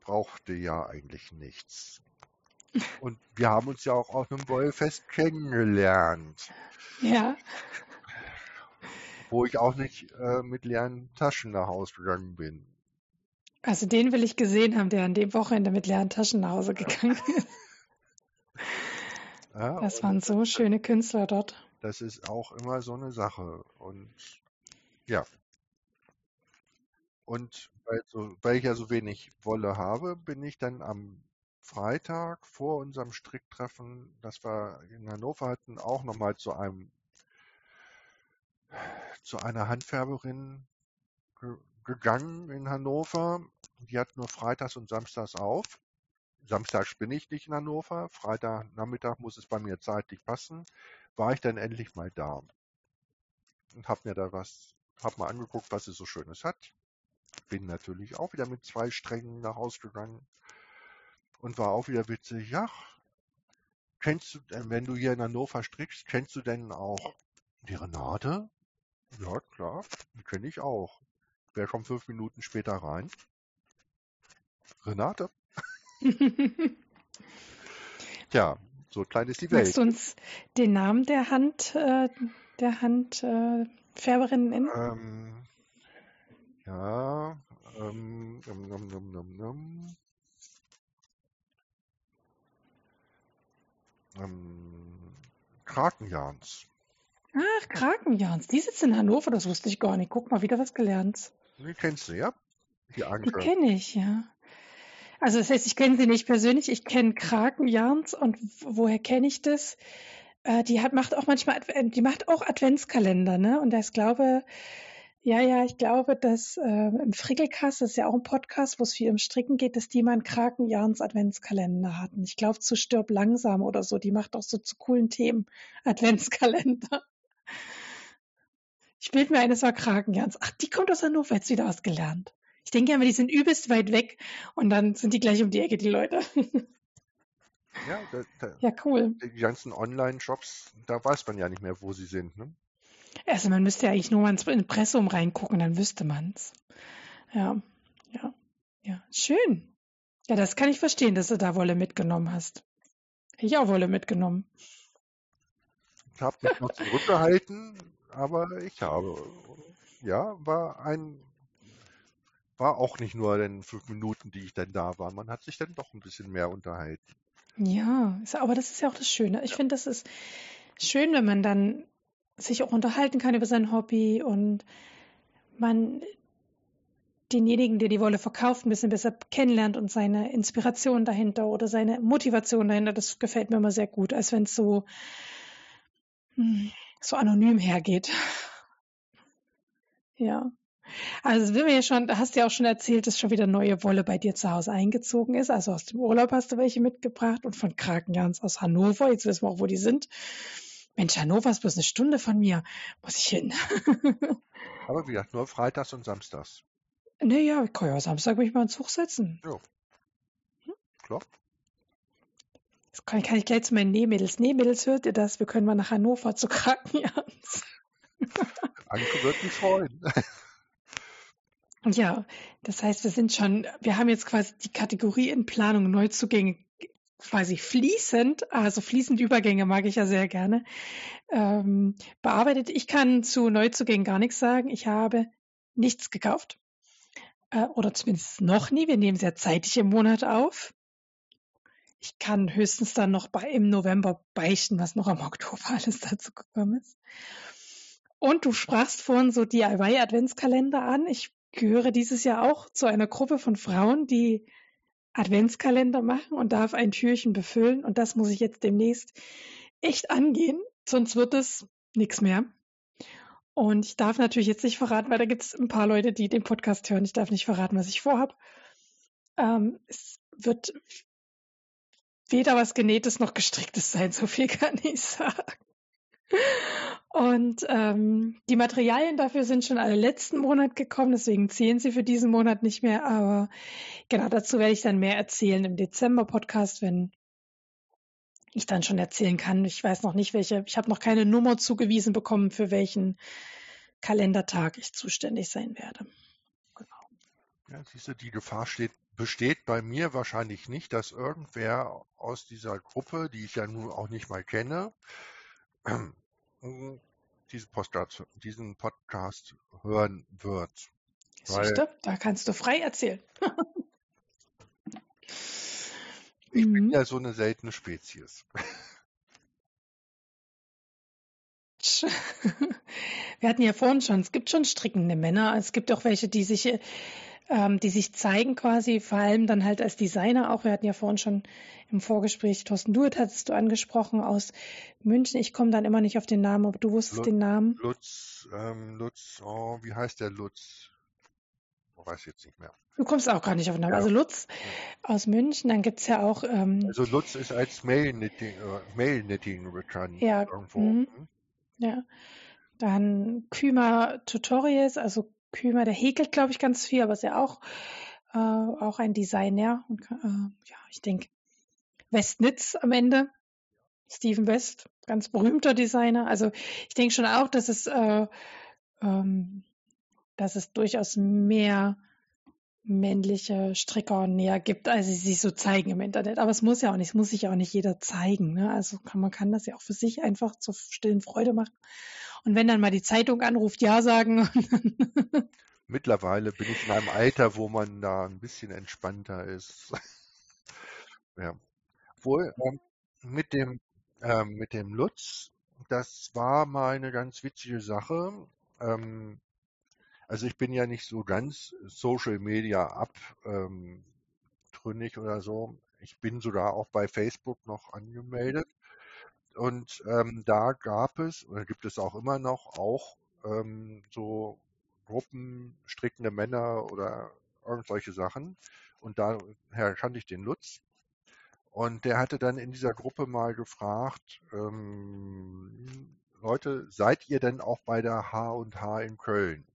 Brauchte ja eigentlich nichts. Und wir haben uns ja auch auf einem Wollfest kennengelernt, Ja. wo ich auch nicht äh, mit leeren Taschen nach Hause gegangen bin. Also den will ich gesehen haben, der an dem Wochenende mit leeren Taschen nach Hause gegangen ist. Ja, Das waren so schöne Künstler dort. das ist auch immer so eine Sache. Und ja, und weil, so, weil ich ja so wenig Wolle habe, bin ich dann am Freitag vor unserem Stricktreffen, das wir in Hannover hatten, auch nochmal zu einem zu einer Handfärberin ge gegangen in Hannover. Die hat nur freitags und samstags auf. Samstags bin ich nicht in Hannover. Freitag Nachmittag muss es bei mir zeitlich passen. War ich dann endlich mal da und habe mir da was, hab mal angeguckt, was sie so Schönes hat. Bin natürlich auch wieder mit zwei Strängen nach Hause gegangen und war auch wieder witzig. Ja, kennst du, denn, wenn du hier in Hannover strickst, kennst du denn auch die Renate? Ja, klar, die kenne ich auch. Wer kommt fünf Minuten später rein? Renate? Tja, so klein ist die Welt. du uns den Namen der Hand, äh, der Handfärberin äh, nennen? Ähm, ja, ähm, num, num, num, num. Ähm, Krakenjans. Ach, Krakenjans. Die sitzt in Hannover, das wusste ich gar nicht. Guck mal, wieder was gelernt. Die kennst du, ja? Die Die Anke. kenne ich, ja. Also das heißt, ich kenne sie nicht persönlich, ich kenne Krakenjans und woher kenne ich das? Äh, die hat, macht auch manchmal, die macht auch Adventskalender, ne? Und ich glaube, ja, ja, ich glaube, dass äh, im Frickelcast, das ist ja auch ein Podcast, wo es viel um Stricken geht, dass die mal einen Krakenjans Adventskalender hatten. Ich glaube zu Stirb langsam oder so. Die macht auch so zu coolen Themen Adventskalender. Ich bild mir ein, es war Krakenjans. Ach, die kommt aus Hannover, jetzt wieder was gelernt. Ich denke immer, die sind übelst weit weg und dann sind die gleich um die Ecke, die Leute. Ja, da, da, ja, cool. die ganzen Online-Shops, da weiß man ja nicht mehr, wo sie sind. Ne? Also man müsste ja eigentlich nur mal ins Impressum reingucken, dann wüsste man's. Ja, ja, ja. Schön. Ja, das kann ich verstehen, dass du da Wolle mitgenommen hast. Hätte ich auch Wolle mitgenommen. Ich habe mich noch zurückgehalten, aber ich habe. Ja, war ein. War auch nicht nur den fünf Minuten, die ich dann da war. Man hat sich dann doch ein bisschen mehr unterhalten. Ja, aber das ist ja auch das Schöne. Ich finde, das ist schön, wenn man dann sich auch unterhalten kann über sein Hobby und man denjenigen, der die Wolle verkauft, ein bisschen besser kennenlernt und seine Inspiration dahinter oder seine Motivation dahinter. Das gefällt mir immer sehr gut, als wenn es so, hm, so anonym hergeht. Ja. Also sind wir ja schon, hast du ja auch schon erzählt, dass schon wieder neue Wolle bei dir zu Hause eingezogen ist. Also aus dem Urlaub hast du welche mitgebracht und von Krakenjans aus Hannover. Jetzt wissen wir auch, wo die sind. Mensch, Hannover ist bloß eine Stunde von mir. Muss ich hin. Aber wie gesagt, nur freitags und samstags. naja, ich kann ja Samstag mich mal in den Zug setzen. Jo. Klar. Jetzt kann, kann ich gleich zu meinen Nähmädels. Nähmädels, hört ihr das? Wir können mal nach Hannover zu Krankenjans. Anke wird mich freuen. Ja, das heißt, wir sind schon, wir haben jetzt quasi die Kategorie in Planung Neuzugänge quasi fließend, also fließend Übergänge mag ich ja sehr gerne, ähm, bearbeitet. Ich kann zu Neuzugängen gar nichts sagen. Ich habe nichts gekauft. Äh, oder zumindest noch nie. Wir nehmen sehr zeitig im Monat auf. Ich kann höchstens dann noch bei, im November beichten, was noch am Oktober alles dazu gekommen ist. Und du sprachst vorhin so DIY-Adventskalender an. Ich gehöre dieses Jahr auch zu einer Gruppe von Frauen, die Adventskalender machen und darf ein Türchen befüllen. Und das muss ich jetzt demnächst echt angehen, sonst wird es nichts mehr. Und ich darf natürlich jetzt nicht verraten, weil da gibt es ein paar Leute, die den Podcast hören. Ich darf nicht verraten, was ich vorhab. Ähm, es wird weder was Genähtes noch Gestricktes sein, so viel kann ich sagen. Und ähm, die Materialien dafür sind schon alle letzten Monat gekommen, deswegen zählen sie für diesen Monat nicht mehr. Aber genau dazu werde ich dann mehr erzählen im Dezember-Podcast, wenn ich dann schon erzählen kann. Ich weiß noch nicht, welche, ich habe noch keine Nummer zugewiesen bekommen, für welchen Kalendertag ich zuständig sein werde. Genau. Ja, siehst du, die Gefahr steht, besteht bei mir wahrscheinlich nicht, dass irgendwer aus dieser Gruppe, die ich ja nun auch nicht mal kenne, diesen Podcast, diesen Podcast hören wird. Weil, da kannst du frei erzählen. ich mhm. bin ja so eine seltene Spezies. Wir hatten ja vorhin schon, es gibt schon strickende Männer, es gibt auch welche, die sich ähm, die sich zeigen quasi, vor allem dann halt als Designer auch. Wir hatten ja vorhin schon im Vorgespräch, Thorsten Duet hattest du angesprochen aus München. Ich komme dann immer nicht auf den Namen, aber du wusstest Lutz, den Namen. Lutz, ähm, Lutz, oh, wie heißt der Lutz? Ich weiß jetzt nicht mehr. Du kommst auch gar nicht auf den Namen. Ja. Also Lutz ja. aus München, dann gibt es ja auch. Ähm, also Lutz ist als Mail-Knitting äh, Mail bekannt ja, irgendwo. Mhm. Hm? Ja. Dann Kümer Tutorials, also Kümer, der häkelt, glaube ich, ganz viel, aber ist ja auch, äh, auch ein Designer. Und, äh, ja, ich denke, Westnitz am Ende. Stephen West, ganz berühmter Designer. Also ich denke schon auch, dass es, äh, ähm, dass es durchaus mehr männliche Stricker näher gibt, als sie sich so zeigen im Internet. Aber es muss ja auch nicht, es muss sich ja auch nicht jeder zeigen. Ne? Also kann, man kann das ja auch für sich einfach zur stillen Freude machen. Und wenn dann mal die Zeitung anruft, ja sagen. Mittlerweile bin ich in einem Alter, wo man da ein bisschen entspannter ist. ja. Wohl ähm, mit dem ähm, mit dem Lutz, das war mal eine ganz witzige Sache. Ähm, also ich bin ja nicht so ganz Social Media abtrünnig ähm, oder so. Ich bin sogar auch bei Facebook noch angemeldet. Und ähm, da gab es, oder gibt es auch immer noch, auch ähm, so Gruppen, strickende Männer oder irgendwelche Sachen. Und daher kannte ich den Lutz. Und der hatte dann in dieser Gruppe mal gefragt, ähm, Leute, seid ihr denn auch bei der H&H in Köln?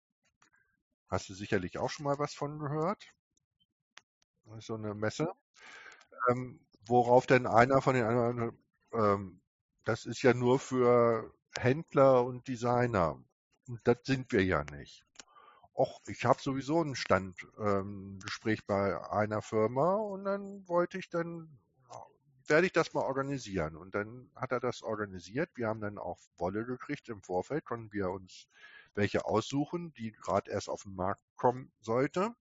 Hast du sicherlich auch schon mal was von gehört? So eine Messe. Ähm, worauf denn einer von den anderen ähm, das ist ja nur für Händler und Designer. Und das sind wir ja nicht. Och, ich habe sowieso ein Standgespräch ähm, bei einer Firma und dann wollte ich dann, werde ich das mal organisieren. Und dann hat er das organisiert. Wir haben dann auch Wolle gekriegt im Vorfeld, konnten wir uns welche aussuchen, die gerade erst auf den Markt kommen sollte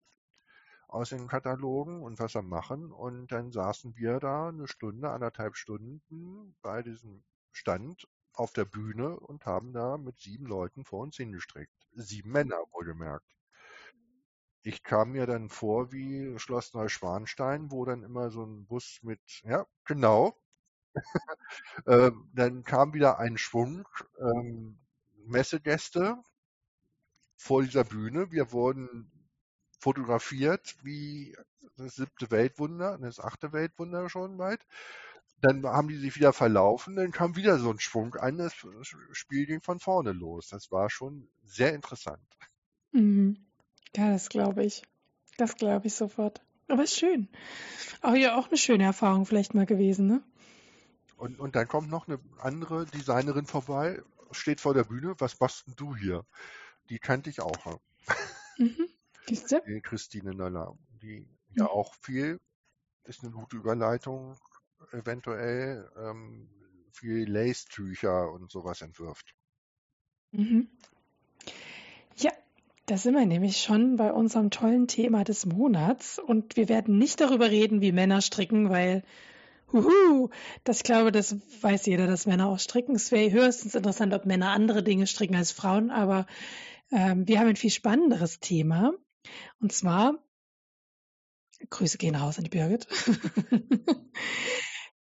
aus den Katalogen und was er machen. Und dann saßen wir da eine Stunde, anderthalb Stunden bei diesem stand auf der Bühne und haben da mit sieben Leuten vor uns hingestreckt. Sieben Männer, wohlgemerkt. Ich kam mir dann vor wie Schloss Neuschwanstein, wo dann immer so ein Bus mit, ja, genau. ähm, dann kam wieder ein Schwung ähm, Messegäste vor dieser Bühne. Wir wurden fotografiert wie das siebte Weltwunder, das achte Weltwunder schon weit. Dann haben die sich wieder verlaufen, dann kam wieder so ein Schwung ein, das Spiel ging von vorne los. Das war schon sehr interessant. Mhm. Ja, das glaube ich. Das glaube ich sofort. Aber ist schön. Auch ja auch eine schöne Erfahrung vielleicht mal gewesen, ne? Und, und dann kommt noch eine andere Designerin vorbei, steht vor der Bühne, was machst denn du hier? Die kannte ich auch. Mhm. Die Christine Nöller, die ja mhm. auch viel, ist eine gute Überleitung, eventuell ähm, viel Lace-Tücher und sowas entwirft. Mhm. Ja, da sind wir nämlich schon bei unserem tollen Thema des Monats und wir werden nicht darüber reden, wie Männer stricken, weil Huhu, das glaube, das weiß jeder, dass Männer auch stricken. Es wäre höchstens interessant, ob Männer andere Dinge stricken als Frauen, aber ähm, wir haben ein viel spannenderes Thema. Und zwar, Grüße gehen raus an die Birgit.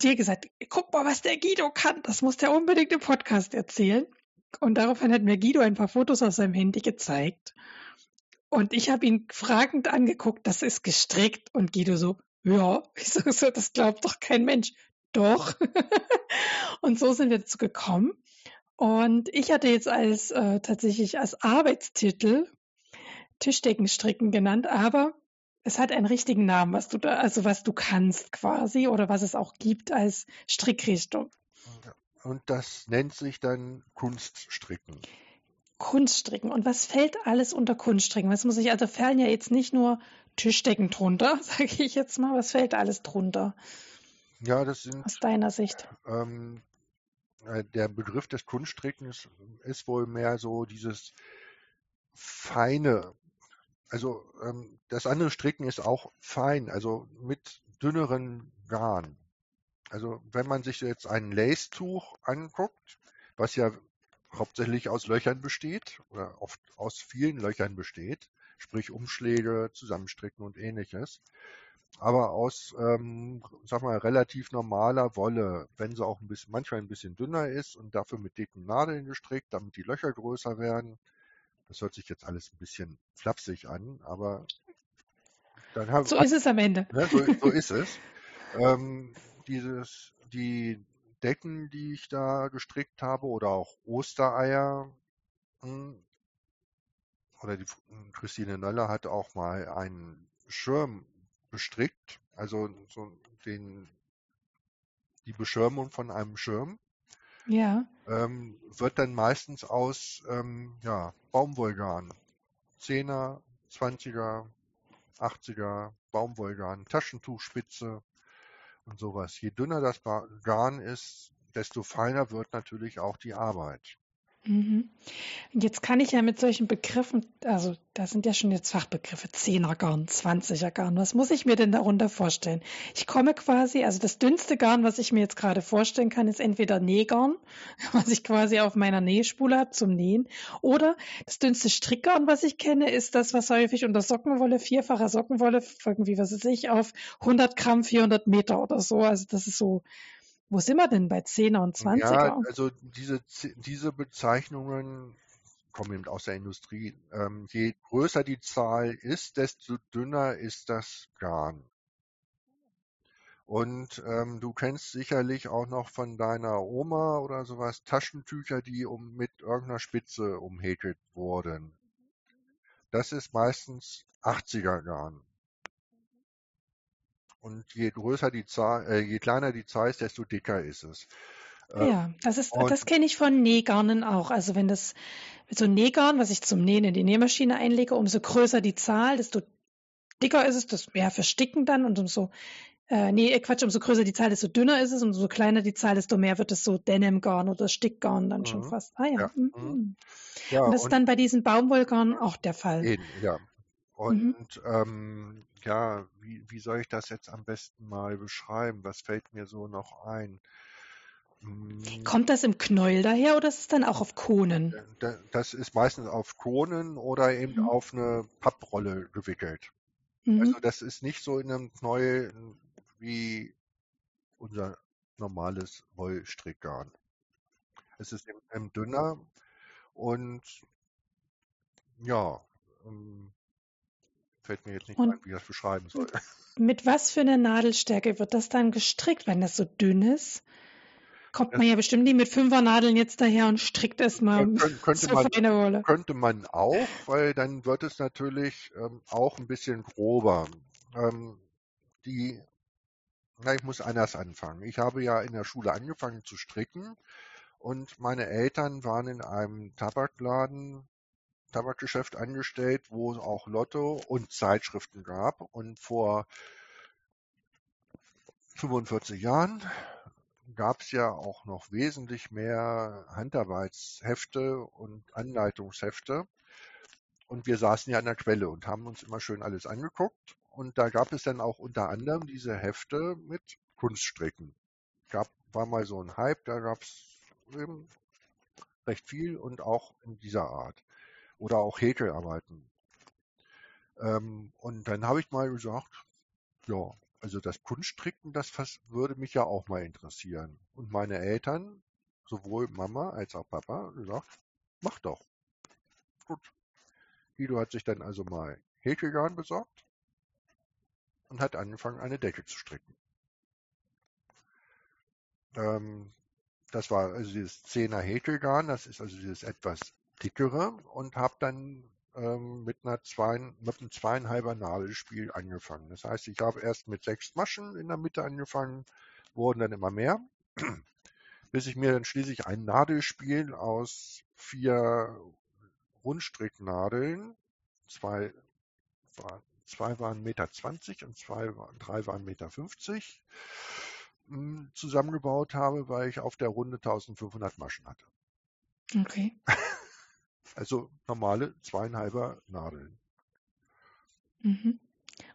Dir gesagt, guck mal, was der Guido kann. Das muss der unbedingt im Podcast erzählen. Und daraufhin hat mir Guido ein paar Fotos auf seinem Handy gezeigt. Und ich habe ihn fragend angeguckt, das ist gestrickt. Und Guido so, ja, ich sage so, das glaubt doch kein Mensch. Doch. und so sind wir dazu gekommen. Und ich hatte jetzt als äh, tatsächlich als Arbeitstitel Tischdeckenstricken genannt, aber es hat einen richtigen Namen, was du da, also was du kannst quasi oder was es auch gibt als Strickrichtung. Und das nennt sich dann Kunststricken. Kunststricken. Und was fällt alles unter Kunststricken? Was muss ich, also fallen ja jetzt nicht nur Tischdecken drunter, sage ich jetzt mal. Was fällt alles drunter? Ja, das sind. Aus deiner Sicht. Ähm, äh, der Begriff des Kunststrickens ist wohl mehr so dieses feine. Also ähm, das andere Stricken ist auch fein, also mit dünneren Garn. Also wenn man sich jetzt ein Lace-Tuch anguckt, was ja hauptsächlich aus Löchern besteht oder oft aus vielen Löchern besteht, sprich Umschläge, Zusammenstricken und ähnliches, aber aus, ähm, sag mal, relativ normaler Wolle, wenn sie auch ein bisschen, manchmal ein bisschen dünner ist und dafür mit dicken Nadeln gestrickt, damit die Löcher größer werden. Das hört sich jetzt alles ein bisschen flapsig an, aber dann haben So ist es am Ende. Ne, so, so, ist es. Ähm, dieses, die Decken, die ich da gestrickt habe, oder auch Ostereier, hm, oder die Christine Nöller hat auch mal einen Schirm bestrickt, also so den, die Beschirmung von einem Schirm. Ja. Ähm, wird dann meistens aus ähm, ja, Baumwollgarn, 10er, 20er, 80er Baumwollgarn, Taschentuchspitze und sowas. Je dünner das Garn ist, desto feiner wird natürlich auch die Arbeit. Mhm. Jetzt kann ich ja mit solchen Begriffen, also da sind ja schon jetzt Fachbegriffe, 10er Garn, 20er Garn. Was muss ich mir denn darunter vorstellen? Ich komme quasi, also das dünnste Garn, was ich mir jetzt gerade vorstellen kann, ist entweder Nähgarn, was ich quasi auf meiner Nähspule habe zum Nähen, oder das dünnste Strickgarn, was ich kenne, ist das, was häufig unter Sockenwolle, vierfacher Sockenwolle, irgendwie, was weiß ich, auf 100 Gramm, 400 Meter oder so. Also das ist so wo sind wir denn bei 10er und 20er? Ja, also diese, diese Bezeichnungen kommen eben aus der Industrie. Ähm, je größer die Zahl ist, desto dünner ist das Garn. Und ähm, du kennst sicherlich auch noch von deiner Oma oder sowas Taschentücher, die um, mit irgendeiner Spitze umhäkelt wurden. Das ist meistens 80er Garn. Und je größer die Zahl, äh, je kleiner die Zahl ist, desto dicker ist es. Äh, ja, das ist, das kenne ich von Nähgarnen auch. Also wenn das so ein Nähgarn, was ich zum Nähen in die Nähmaschine einlege, umso größer die Zahl, desto dicker ist es, desto mehr versticken dann und umso äh, nee, äh, Quatsch, umso größer die Zahl, desto dünner ist es und umso kleiner die Zahl, desto mehr wird es so Denimgarn oder Stickgarn dann mhm. schon fast. Ah ja. ja. Mhm. ja und das und ist dann bei diesen Baumwollgarn auch der Fall. Eben, ja. Mhm. Und mhm. ähm, ja, wie, wie soll ich das jetzt am besten mal beschreiben? Was fällt mir so noch ein? Hm. Kommt das im Knäuel daher oder ist es dann auch auf Kohnen? Das ist meistens auf Kohnen oder eben mhm. auf eine Papprolle gewickelt. Mhm. Also das ist nicht so in einem Knäuel wie unser normales Wollstrickgarn. Es ist eben dünner und ja, ähm, Fällt mir jetzt nicht Und ein, wie ich das beschreiben soll. Mit was für einer Nadelstärke wird das dann gestrickt, wenn das so dünn ist? Kommt das man ja bestimmt nicht mit Fünfernadeln jetzt daher und strickt es mal könnte, könnte, man, könnte man auch, weil dann wird es natürlich ähm, auch ein bisschen grober. Ähm, die Na, ich muss anders anfangen. Ich habe ja in der Schule angefangen zu stricken und meine Eltern waren in einem Tabakladen, Tabakgeschäft angestellt, wo es auch Lotto und Zeitschriften gab. Und vor 45 Jahren gab es ja auch noch wesentlich mehr Handarbeitshefte und Anleitungshefte. Und wir saßen ja an der Quelle und haben uns immer schön alles angeguckt. Und da gab es dann auch unter anderem diese Hefte mit Kunststricken. Gab, war mal so ein Hype, da gab es eben recht viel und auch in dieser Art. Oder auch Häkelarbeiten. Ähm, und dann habe ich mal gesagt, ja, also das Kunststricken, das würde mich ja auch mal interessieren. Und meine Eltern, sowohl Mama als auch Papa, gesagt, mach doch. Gut. Guido hat sich dann also mal Häkelgarn besorgt und hat angefangen, eine Decke zu stricken. Ähm, das war also dieses 10er Häkelgarn, das ist also dieses etwas dickere und habe dann ähm, mit, einer zwei, mit einem zweieinhalber Nadelspiel angefangen. Das heißt, ich habe erst mit sechs Maschen in der Mitte angefangen, wurden dann immer mehr, bis ich mir dann schließlich ein Nadelspiel aus vier Rundstricknadeln, zwei, zwei waren Meter zwanzig und zwei, drei waren Meter fünfzig hm, zusammengebaut habe, weil ich auf der Runde 1500 Maschen hatte. Okay. Also normale zweieinhalber Nadeln. Mhm.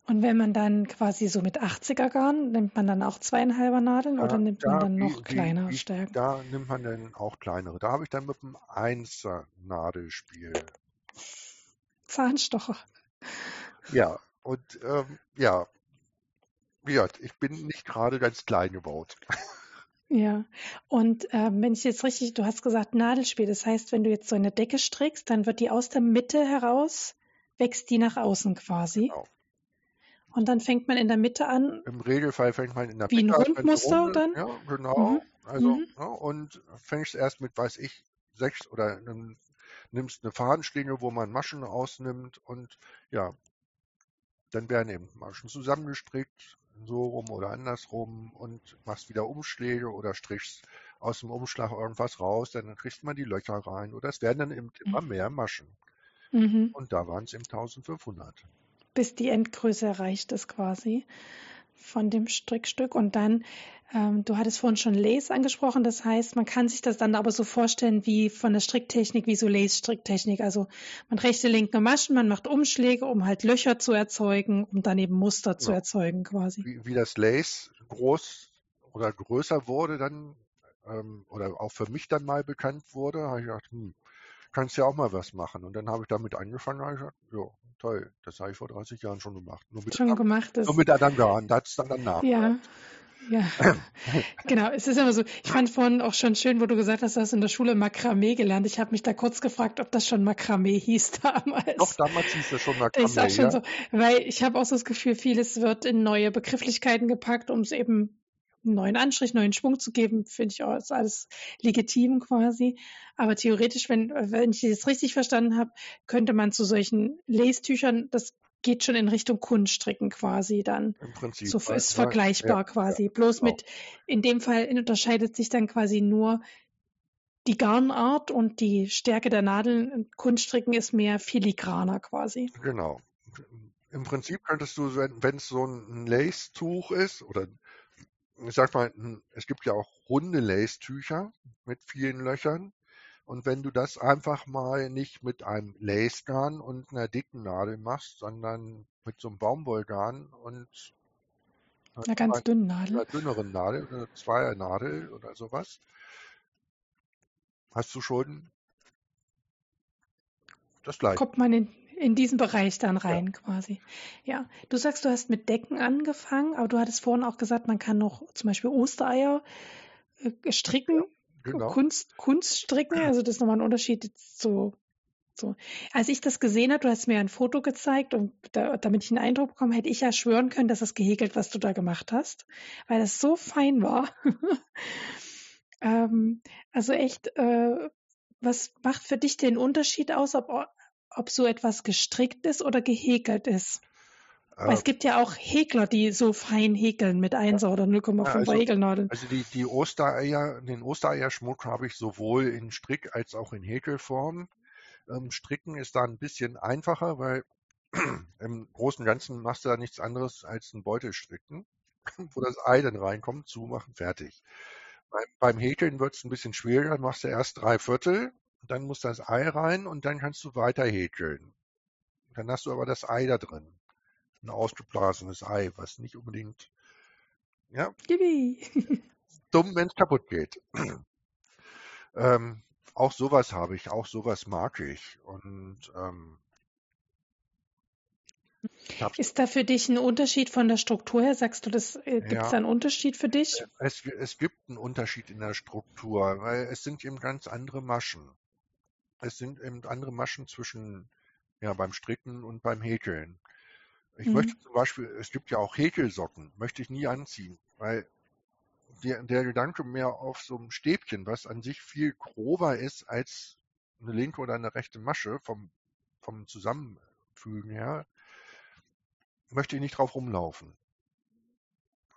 Und wenn man dann quasi so mit 80er Garn, nimmt man dann auch zweieinhalber Nadeln da, oder nimmt man dann noch wie, kleiner wie, Stärken? Da nimmt man dann auch kleinere. Da habe ich dann mit einem Einser Nadelspiel. Zahnstocher. Ja, und ähm, ja, ja, ich bin nicht gerade ganz klein gebaut. Ja, und äh, wenn ich jetzt richtig, du hast gesagt Nadelspiel, das heißt, wenn du jetzt so eine Decke strickst, dann wird die aus der Mitte heraus, wächst die nach außen quasi. Genau. Und dann fängt man in der Mitte an. Im Regelfall fängt man in der Mitte an. Wie ein Rundmuster dann? Ja, genau. Mhm. Also, mhm. Ja, und fängst erst mit, weiß ich, sechs oder nimmst eine Fadenschlinge, wo man Maschen rausnimmt und ja, dann werden eben Maschen zusammengestrickt, so rum oder andersrum und machst wieder Umschläge oder strichst aus dem Umschlag irgendwas raus, dann kriegt man die Löcher rein oder es werden dann eben immer mhm. mehr Maschen. Mhm. Und da waren es eben 1500. Bis die Endgröße erreicht ist quasi von dem Strickstück und dann ähm, du hattest vorhin schon Lace angesprochen, das heißt, man kann sich das dann aber so vorstellen wie von der Stricktechnik, wie so Lace-Stricktechnik. Also man rechte, linke Maschen, man macht Umschläge, um halt Löcher zu erzeugen, um dann eben Muster zu erzeugen quasi. Wie, wie, das Lace groß oder größer wurde dann ähm, oder auch für mich dann mal bekannt wurde, habe ich gedacht, hm, kannst ja auch mal was machen. Und dann habe ich damit angefangen und gesagt, ja, toll, das habe ich vor 30 Jahren schon gemacht. Nur mit schon anderen, gemacht. Nur mit anderen Garn, das ist dann danach. Ja. Ja, genau. Es ist immer so. Ich fand vorhin auch schon schön, wo du gesagt hast, du hast in der Schule Makramee gelernt. Ich habe mich da kurz gefragt, ob das schon Makramee hieß damals. Doch, damals hieß das schon Makramee. Ist auch schon ja. so, weil ich habe auch so das Gefühl, vieles wird in neue Begrifflichkeiten gepackt, um es eben einen neuen Anstrich, neuen Schwung zu geben, finde ich auch ist alles legitim quasi. Aber theoretisch, wenn, wenn ich das richtig verstanden habe, könnte man zu solchen Lestüchern das geht schon in Richtung Kunststricken quasi dann. Im Prinzip. So ist vergleichbar ja, quasi. Ja, Bloß genau. mit, in dem Fall unterscheidet sich dann quasi nur die Garnart und die Stärke der Nadeln. Kunststricken ist mehr filigraner quasi. Genau. Im Prinzip könntest du, wenn es so ein Lace-Tuch ist, oder ich sag mal, es gibt ja auch runde Lace-Tücher mit vielen Löchern, und wenn du das einfach mal nicht mit einem Lace-Garn und einer dicken Nadel machst, sondern mit so einem Baumwollgarn und einer ganz dünnen Nadel. Einer dünneren Nadel, einer Zweiernadel oder sowas, hast du schon das gleiche. Kommt man in, in diesen Bereich dann rein ja. quasi. Ja, du sagst, du hast mit Decken angefangen, aber du hattest vorhin auch gesagt, man kann noch zum Beispiel Ostereier äh, stricken. Genau. Kunst, Kunststricken, also das ist nochmal ein Unterschied zu, so. Als ich das gesehen habe, du hast mir ein Foto gezeigt und da, damit ich einen Eindruck bekomme, hätte ich ja schwören können, dass das gehäkelt, was du da gemacht hast, weil das so fein war. ähm, also echt, äh, was macht für dich den Unterschied aus, ob, ob so etwas gestrickt ist oder gehäkelt ist? Weil es gibt ja auch Häkler, die so fein häkeln mit 1 oder 0,5 ja, also, Häkelnadeln. Also die, die Ostereier, den Ostereierschmuck habe ich sowohl in Strick als auch in Häkelform. Ähm, Stricken ist da ein bisschen einfacher, weil im Großen und Ganzen machst du da nichts anderes als einen Beutel stricken, wo das Ei dann reinkommt, zumachen, fertig. Beim, beim Häkeln wird es ein bisschen schwieriger, dann machst du erst drei Viertel, dann muss das Ei rein und dann kannst du weiter häkeln. Dann hast du aber das Ei da drin ein ausgeblasenes Ei, was nicht unbedingt, ja, dumm, wenn es kaputt geht. ähm, auch sowas habe ich, auch sowas mag ich. Und ähm, ist da für dich ein Unterschied von der Struktur her? Sagst du, das äh, gibt es ja, da einen Unterschied für dich? Es, es gibt einen Unterschied in der Struktur, weil es sind eben ganz andere Maschen. Es sind eben andere Maschen zwischen ja beim Stricken und beim Häkeln. Ich mhm. möchte zum Beispiel, es gibt ja auch Häkelsocken, möchte ich nie anziehen, weil der, der Gedanke mehr auf so einem Stäbchen, was an sich viel grober ist als eine linke oder eine rechte Masche vom, vom Zusammenfügen her, möchte ich nicht drauf rumlaufen.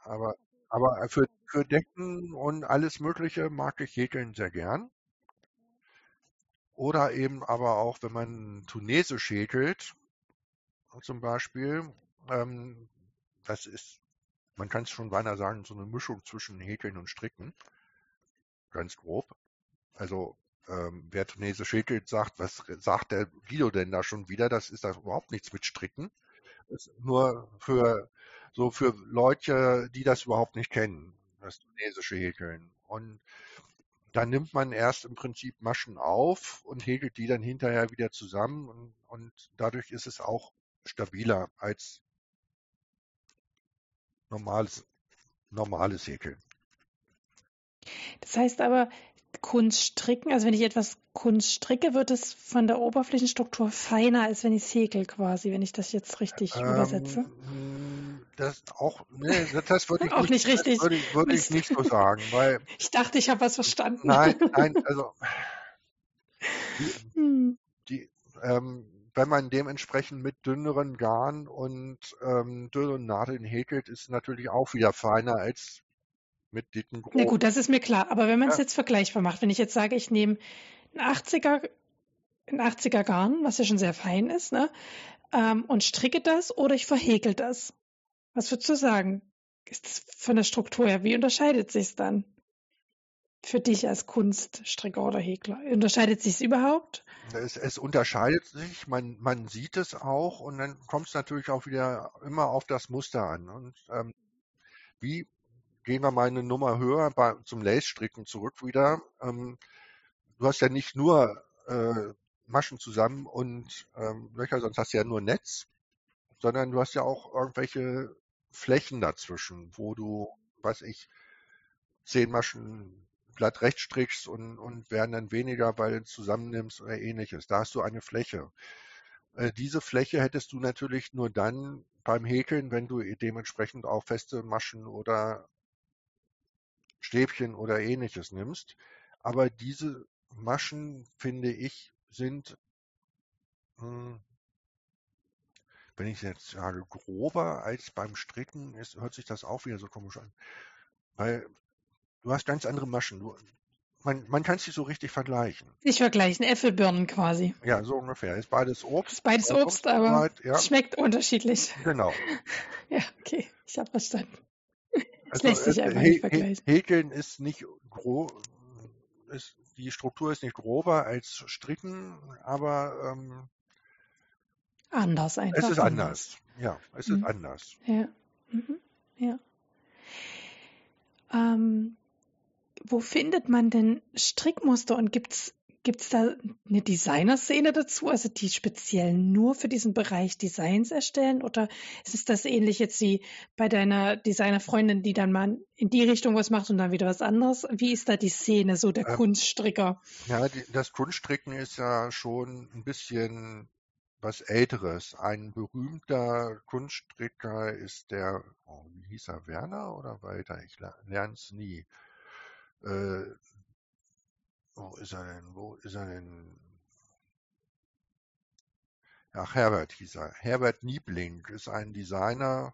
Aber, aber für, für Decken und alles Mögliche mag ich Häkeln sehr gern. Oder eben aber auch, wenn man tunesisch häkelt, zum Beispiel. Ähm, das ist, man kann es schon beinahe sagen, so eine Mischung zwischen Häkeln und Stricken. Ganz grob. Also ähm, wer Tunesisch häkelt, sagt, was sagt der Guido denn da schon wieder? Das ist da überhaupt nichts mit Stricken. Das ist nur für so für Leute, die das überhaupt nicht kennen, das tunesische Häkeln. Und dann nimmt man erst im Prinzip Maschen auf und häkelt die dann hinterher wieder zusammen und, und dadurch ist es auch stabiler als normales, normales Häkeln. Das heißt aber, Kunststricken, also wenn ich etwas Kunst stricke, wird es von der Oberflächenstruktur feiner, als wenn ich es häkel quasi, wenn ich das jetzt richtig ähm, übersetze. Das auch, nee, das würde ich auch nicht, nicht richtig. Würde würde ich nicht so sagen, weil. Ich dachte, ich habe was verstanden. Nein, nein, also die, hm. die ähm, wenn man dementsprechend mit dünneren Garn und ähm, dünneren Nadeln häkelt, ist es natürlich auch wieder feiner als mit dicken groben. Na gut, das ist mir klar. Aber wenn man es ja. jetzt vergleichbar macht, wenn ich jetzt sage, ich nehme ein 80er, ein 80er Garn, was ja schon sehr fein ist, ne, ähm, und stricke das oder ich verhäkel das. Was würdest du sagen? Ist von der Struktur her, wie unterscheidet sich es dann? für dich als Kunststricker oder Häkler? Unterscheidet sich es überhaupt? Es, es, unterscheidet sich, man, man sieht es auch und dann kommt es natürlich auch wieder immer auf das Muster an. Und ähm, wie gehen wir mal eine Nummer höher bei, zum Lace-Stricken zurück wieder. Ähm, du hast ja nicht nur äh, Maschen zusammen und ähm, Löcher, sonst hast du ja nur Netz, sondern du hast ja auch irgendwelche Flächen dazwischen, wo du, weiß ich, zehn Maschen glatt rechts strickst und, und werden dann weniger, weil du zusammennimmst oder ähnliches. Da hast du eine Fläche. Äh, diese Fläche hättest du natürlich nur dann beim Häkeln, wenn du dementsprechend auch feste Maschen oder Stäbchen oder ähnliches nimmst. Aber diese Maschen, finde ich, sind, hm, wenn ich jetzt sage, grober als beim Stricken, ist, hört sich das auch wieder so komisch an. Weil Du hast ganz andere Maschen. Du, man, man kann es nicht so richtig vergleichen. Nicht vergleichen, Äpfelbirnen quasi. Ja, so ungefähr. Ist beides Obst. Ist beides Obst, aber weit, ja. schmeckt unterschiedlich. Genau. ja, okay, ich habe verstanden. Das also, lässt sich einfach He nicht vergleichen. Häkeln ist nicht grob, die Struktur ist nicht grober als Stricken, aber ähm, anders einfach. Es ist anders. Ja, es mhm. ist anders. Ja. Mhm. Ja. Ähm, wo findet man denn Strickmuster und gibt's Gibt es da eine Designer-Szene dazu, also die speziell nur für diesen Bereich Designs erstellen? Oder ist es das ähnlich jetzt wie bei deiner Designer-Freundin, die dann mal in die Richtung was macht und dann wieder was anderes? Wie ist da die Szene, so der ähm, Kunststricker? Ja, die, das Kunststricken ist ja schon ein bisschen was Älteres. Ein berühmter Kunststricker ist der, oh, wie hieß er, Werner oder weiter? Ich lerne es nie. Äh, wo ist er denn? Wo ist er denn? ach Herbert hieß er, Herbert Niebling ist ein Designer,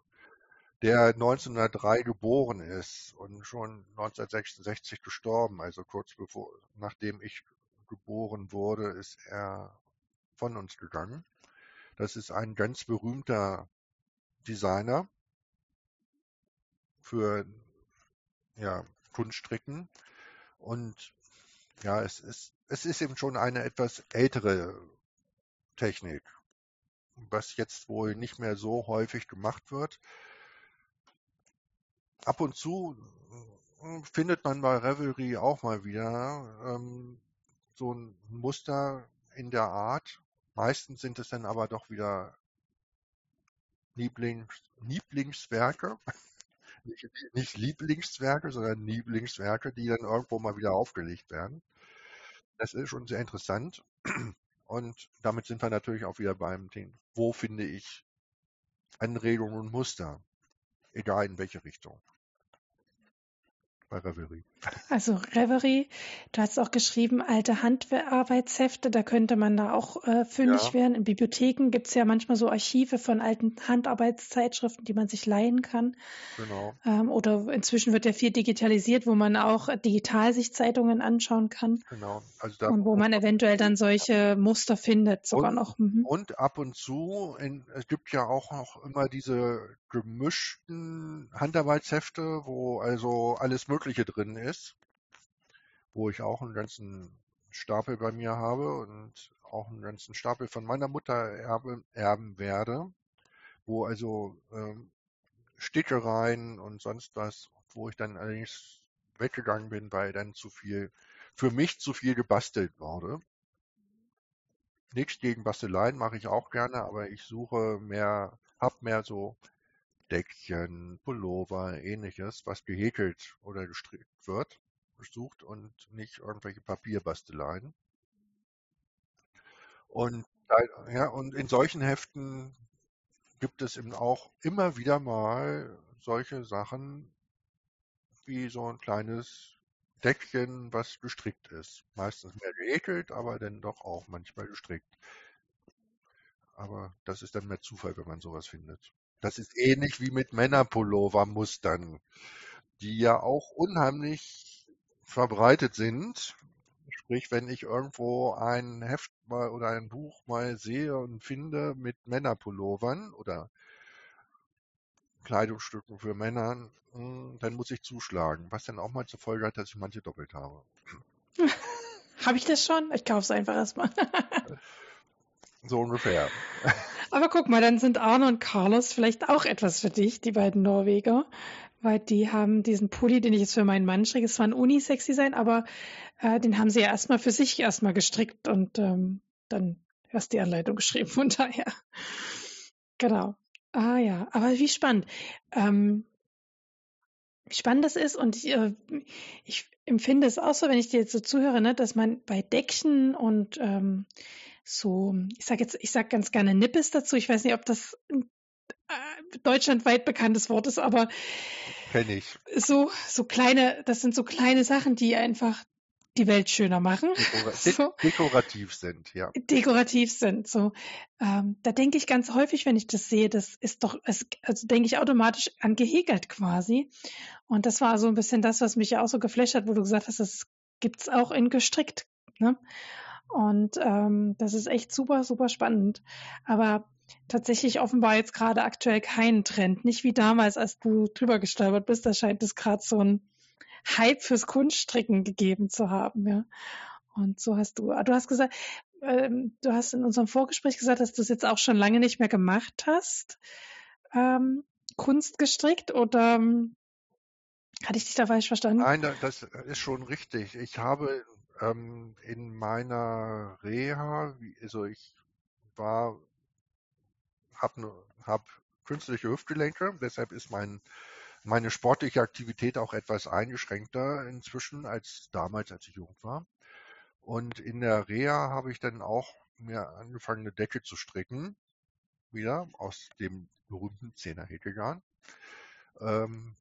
der 1903 geboren ist und schon 1966 gestorben, also kurz bevor, nachdem ich geboren wurde, ist er von uns gegangen. Das ist ein ganz berühmter Designer für ja, Kunststricken und ja, es ist, es ist eben schon eine etwas ältere Technik, was jetzt wohl nicht mehr so häufig gemacht wird. Ab und zu hm, findet man bei Revelry auch mal wieder ähm, so ein Muster in der Art. Meistens sind es dann aber doch wieder Lieblings, Lieblingswerke, nicht, nicht Lieblingswerke, sondern Lieblingswerke, die dann irgendwo mal wieder aufgelegt werden. Das ist schon sehr interessant. Und damit sind wir natürlich auch wieder beim Thema, wo finde ich Anregungen und Muster, egal in welche Richtung bei Reverie. Also Reverie, du hast auch geschrieben, alte Handarbeitshefte, da könnte man da auch äh, fündig ja. werden. In Bibliotheken gibt es ja manchmal so Archive von alten Handarbeitszeitschriften, die man sich leihen kann. Genau. Ähm, oder inzwischen wird ja viel digitalisiert, wo man auch digital sich Zeitungen anschauen kann. Genau. Also und wo man eventuell dann solche Muster findet, sogar und, noch. Mhm. Und ab und zu, in, es gibt ja auch noch immer diese gemischten Handarbeitshefte, wo also alles Mögliche drin ist, wo ich auch einen ganzen Stapel bei mir habe und auch einen ganzen Stapel von meiner Mutter erben, erben werde, wo also ähm, Stickereien und sonst was, wo ich dann allerdings weggegangen bin, weil dann zu viel, für mich zu viel gebastelt wurde. Nichts gegen Basteleien mache ich auch gerne, aber ich suche mehr, hab mehr so Deckchen, Pullover, ähnliches, was gehäkelt oder gestrickt wird, gesucht und nicht irgendwelche Papierbasteleien. Und, ja, und in solchen Heften gibt es eben auch immer wieder mal solche Sachen wie so ein kleines Deckchen, was gestrickt ist. Meistens mehr gehäkelt, aber dann doch auch manchmal gestrickt. Aber das ist dann mehr Zufall, wenn man sowas findet. Das ist ähnlich wie mit Männerpullover-Mustern, die ja auch unheimlich verbreitet sind. Sprich, wenn ich irgendwo ein Heft mal oder ein Buch mal sehe und finde mit Männerpullovern oder Kleidungsstücken für Männer, hm, dann muss ich zuschlagen, was dann auch mal zur Folge hat, dass ich manche doppelt habe. habe ich das schon? Ich kaufe es einfach erstmal. so ungefähr. Aber guck mal, dann sind Arne und Carlos vielleicht auch etwas für dich, die beiden Norweger, weil die haben diesen Pulli, den ich jetzt für meinen Mann stricke, es war ein Unisex-Design, aber äh, den haben sie ja erstmal für sich erstmal gestrickt und ähm, dann erst die Anleitung geschrieben, von daher. Genau. Ah ja, aber wie spannend. Ähm, wie spannend das ist und ich, äh, ich empfinde es auch so, wenn ich dir jetzt so zuhöre, ne, dass man bei Deckchen und ähm, so, ich sage jetzt, ich sage ganz gerne Nippes dazu. Ich weiß nicht, ob das äh, deutschlandweit bekanntes Wort ist, aber kenne ich. So, so kleine, das sind so kleine Sachen, die einfach die Welt schöner machen. Dekora so. Dekorativ sind, ja. Dekorativ sind, so. Ähm, da denke ich ganz häufig, wenn ich das sehe, das ist doch, es, also denke ich automatisch an gehäkelt quasi. Und das war so ein bisschen das, was mich ja auch so geflasht hat, wo du gesagt hast, das gibt's auch in gestrickt. Ne? Und ähm, das ist echt super, super spannend. Aber tatsächlich offenbar jetzt gerade aktuell kein Trend. Nicht wie damals, als du drüber gestolpert bist. Da scheint es gerade so ein Hype fürs Kunststricken gegeben zu haben, ja. Und so hast du, du hast gesagt, ähm, du hast in unserem Vorgespräch gesagt, dass du es jetzt auch schon lange nicht mehr gemacht hast, ähm, Kunst gestrickt oder ähm, hatte ich dich da falsch verstanden? Nein, das ist schon richtig. Ich habe ähm, in meiner Reha, also ich war, habe hab künstliche Hüftgelenke, deshalb ist mein, meine sportliche Aktivität auch etwas eingeschränkter inzwischen als damals, als ich jung war. Und in der Reha habe ich dann auch mir angefangen, eine Decke zu stricken, wieder aus dem berühmten Zehnerhäkelgarn. Ähm,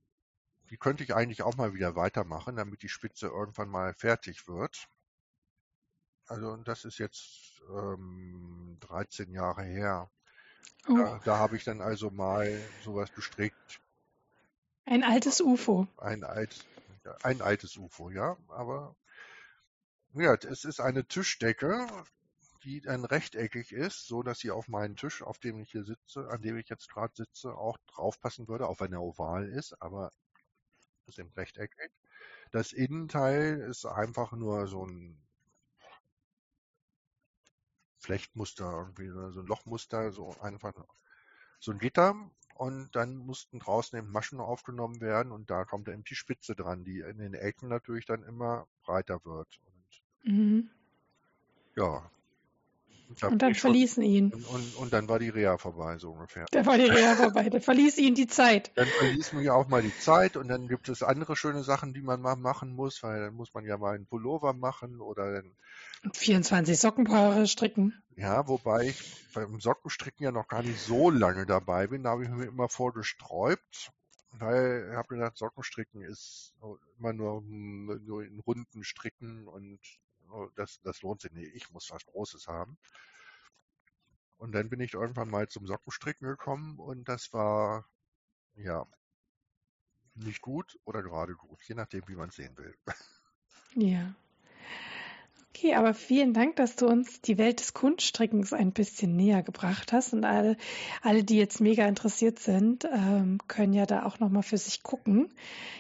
die könnte ich eigentlich auch mal wieder weitermachen, damit die Spitze irgendwann mal fertig wird. Also das ist jetzt ähm, 13 Jahre her. Oh, Da, da habe ich dann also mal sowas gestrickt. ein altes UFO. Ein, alt, ein altes UFO, ja. Aber ja, es ist eine Tischdecke, die dann rechteckig ist, so dass sie auf meinen Tisch, auf dem ich hier sitze, an dem ich jetzt gerade sitze, auch draufpassen würde, auch wenn er oval ist, aber eben rechteckig. Das Innenteil ist einfach nur so ein Flechtmuster, irgendwie so ein Lochmuster, so einfach so ein Gitter. Und dann mussten draußen eben Maschen aufgenommen werden und da kommt eben die Spitze dran, die in den Ecken natürlich dann immer breiter wird. Und Mhm. ja, Und dann ich schon, verließen ihn. und, und, und dann war die Reha vorbei, so ungefähr. Da war die Reha vorbei. Da verließ ihn die Zeit. Dann verließ man ja auch mal die Zeit und dann gibt es andere schöne Sachen, die man mal machen muss, weil dann muss man ja mal einen Pullover machen oder dann, Und 24 Sockenpaare stricken. ja, wobei ich beim Sockenstricken ja noch gar nicht so lange dabei bin, da habe ich mir immer vorgesträubt, weil ich habe gedacht, Sockenstricken ist immer nur, nur in Runden stricken und das, das lohnt sich nicht. Ich muss was Großes haben. Und dann bin ich irgendwann mal zum Sockenstricken gekommen und das war, ja, nicht gut oder gerade gut, je nachdem, wie man es sehen will. Ja. Okay, aber vielen Dank, dass du uns die Welt des Kunststrickens ein bisschen näher gebracht hast. Und alle, alle die jetzt mega interessiert sind, ähm, können ja da auch nochmal für sich gucken.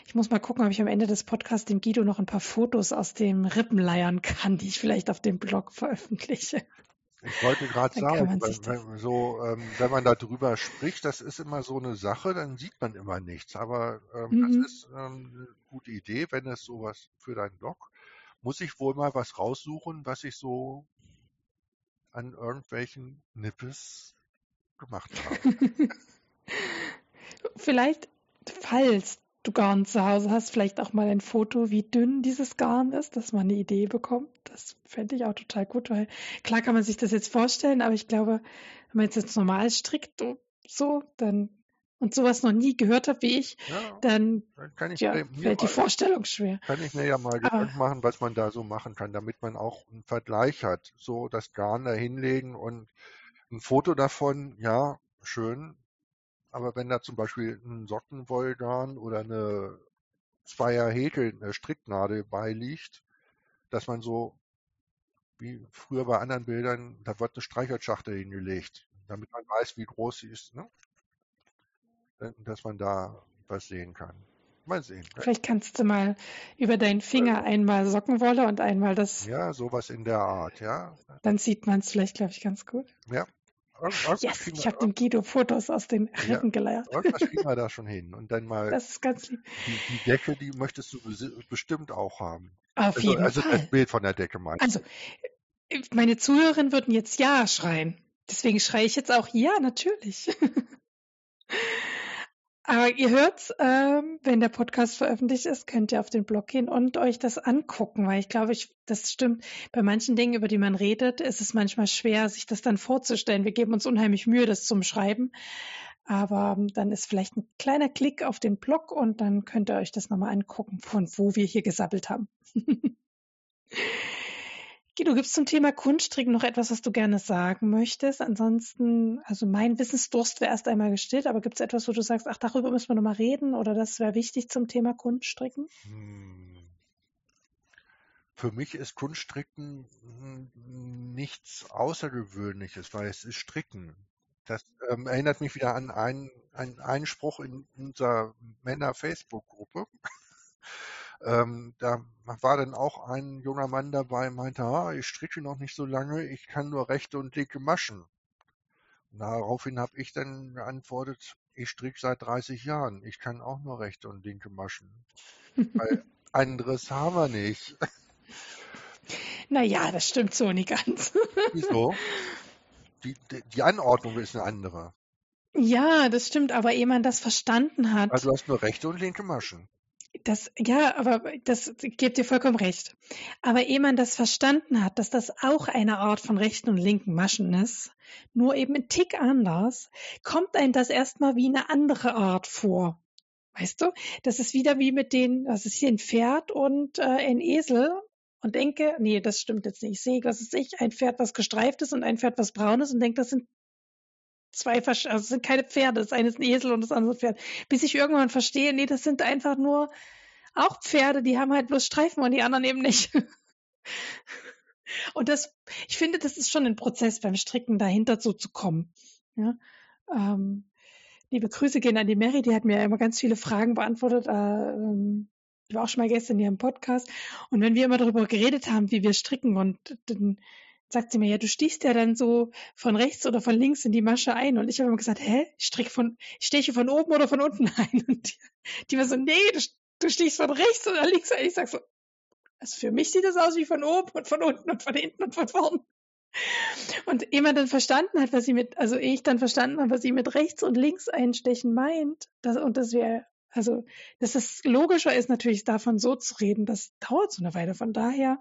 Ich muss mal gucken, ob ich am Ende des Podcasts dem Guido noch ein paar Fotos aus dem Rippen leiern kann, die ich vielleicht auf dem Blog veröffentliche. Ich wollte gerade sagen, wenn, das. wenn, so, ähm, wenn man darüber spricht, das ist immer so eine Sache, dann sieht man immer nichts. Aber ähm, das Mhm. ist ähm, eine gute Idee, wenn es sowas für deinen Blog. Muss ich wohl mal was raussuchen, was ich so an irgendwelchen Nippes gemacht habe. Vielleicht, falls du Garn zu Hause hast, vielleicht auch mal ein Foto, wie dünn dieses Garn ist, dass man eine Idee bekommt. Das fände ich auch total gut, weil klar kann man sich das jetzt vorstellen, aber ich glaube, wenn man jetzt, normal strickt so, dann und sowas noch nie gehört hat wie ich, Ja, dann dann ja, fällt die Vorstellung schwer. kann ich mir ja mal Aber Gedanken machen, was man da so machen kann, damit man auch einen Vergleich hat. So das Garn da hinlegen und ein Foto davon, ja, schön, Aber wenn da zum Beispiel ein Sockenwollgarn oder eine Zweier Häkel, eine Stricknadel beiliegt, dass man so, wie früher bei anderen Bildern, da wird eine Streicherschachtel hingelegt, damit man weiß, wie groß sie ist, ne? Dass man da was sehen kann. Mal sehen. Vielleicht kannst du mal über deinen Finger einmal Sockenwolle und einmal das, Ja, sowas in der Art, ja. dann sieht man es vielleicht, glaube ich, ganz gut. Ja. Irgend, irgendwas, Yes, ich habe dem Guido Fotos aus den ja, Rippen geleiert. irgendwas kriegen wir da schon hin. Und dann mal Das ist ganz lieb. die, die Decke, die möchtest du bestimmt auch haben. Auf Also, jeden also das Fall. Bild von der Decke meinst Also, meine Zuhörerinnen würden jetzt Ja schreien. Deswegen schreie ich jetzt auch Ja, natürlich. Aber ihr hört, ähm, wenn der Podcast veröffentlicht ist, könnt ihr auf den Blog gehen und euch das angucken, weil ich glaube, ich, das stimmt. Bei manchen Dingen, über die man redet, ist es manchmal schwer, sich das dann vorzustellen. Wir geben uns unheimlich Mühe, das zum Schreiben. Aber ähm, dann ist vielleicht ein kleiner Klick auf den Blog und dann könnt ihr euch das nochmal angucken, von wo wir hier gesabbelt haben. Guido, gibt es zum Thema Kunststricken noch etwas, was du gerne sagen möchtest? Ansonsten, also mein Wissensdurst wäre erst einmal gestillt, aber gibt es etwas, wo du sagst, ach, darüber müssen wir nochmal reden oder das wäre wichtig zum Thema Kunststricken? Hm. Für mich ist Kunststricken nichts Außergewöhnliches, weil es ist Stricken. Das ähm, erinnert mich wieder an einen, einen Einspruch in unserer Männer-Facebook-Gruppe. Ähm, da war dann auch ein junger Mann dabei, meinte, ah, ich stricke noch nicht so lange, ich kann nur rechte und linke Maschen. Daraufhin habe ich dann geantwortet, ich stricke seit 30 Jahren, ich kann auch nur rechte und linke Maschen. Weil anderes haben wir nicht. Naja, das stimmt so nicht ganz. Wieso? Die, die, die Anordnung ist eine andere. ja, das stimmt, aber ehe man das verstanden hat, Also du hast nur rechte und linke Maschen. Das, ja, aber das gebt dir vollkommen recht. Aber ehe man das verstanden hat, dass das auch eine Art von rechten und linken Maschen ist, nur eben ein Tick anders, kommt einem das erstmal wie eine andere Art vor. Weißt du? Das ist wieder wie mit den, das ist hier ein Pferd und äh, ein Esel. und denke, nee, das stimmt jetzt nicht. Ich sehe, was ist ich, ein Pferd, was gestreift ist und ein Pferd, was braun ist und denke, das sind zwei, Versch also sind keine Pferde, das eine ist ein Esel und das andere Pferd. Bis ich irgendwann verstehe, nee, das sind einfach nur auch Pferde, die haben halt bloß Streifen und die anderen eben nicht. und das, ich finde, das ist schon ein Prozess beim Stricken, dahinter so zu kommen. Ja? Ähm, liebe Grüße gehen an die Mary, die hat mir immer ganz viele Fragen beantwortet. Äh, ähm, die war auch schon mal gestern hier im Podcast. Und wenn wir immer darüber geredet haben, wie wir stricken und dann sagt sie mir, ja, du stichst ja dann so von rechts oder von links in die Masche ein. Und ich habe immer gesagt, hä, ich von, ich steche von oben oder von unten ein. Und die, die war so, nee, du, du stichst von rechts oder links ein. Ich sag so, also für mich sieht das aus wie von oben und von unten und von hinten und von vorn. Und jemand dann verstanden hat, was sie mit, also ich dann verstanden habe, was sie mit rechts und links einstechen meint, das, und das wäre, also, dass es logischer ist, natürlich davon so zu reden, das dauert so eine Weile. Von daher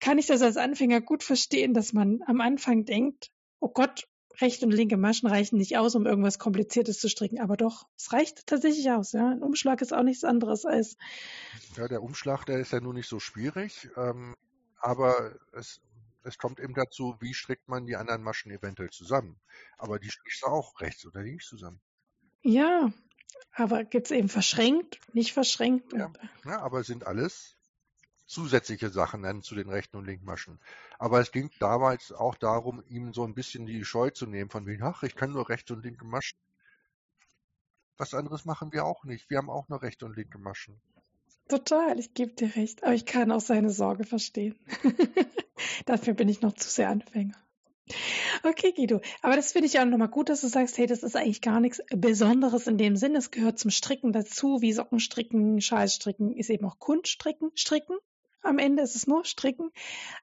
kann ich das als Anfänger gut verstehen, dass man am Anfang denkt, oh Gott, rechte und linke Maschen reichen nicht aus, um irgendwas Kompliziertes zu stricken. Aber doch, es reicht tatsächlich aus. Ja? Ein Umschlag ist auch nichts anderes als. Ja, der Umschlag, der ist ja nur nicht so schwierig. Ähm, aber es, es kommt eben dazu, wie strickt man die anderen Maschen eventuell zusammen. Aber die strickst du auch rechts oder links zusammen. Ja, aber gibt es eben verschränkt, nicht verschränkt? Ja, ja, aber es sind alles zusätzliche Sachen dann zu den rechten und linken Maschen. Aber es ging damals auch darum, ihm so ein bisschen die Scheu zu nehmen, von wegen, ach, ich kann nur rechte und linke Maschen. Was anderes machen wir auch nicht. Wir haben auch nur rechte und linke Maschen. Total, ich gebe dir recht. Aber ich kann auch seine Sorge verstehen. Dafür bin ich noch zu sehr Anfänger. Okay, Guido. Aber das finde ich auch nochmal gut, dass du sagst, hey, das ist eigentlich gar nichts Besonderes in dem Sinn. Es gehört zum Stricken dazu, wie Sockenstricken, Schalstricken, ist eben auch Kunststricken, Stricken. Am Ende ist es nur Stricken.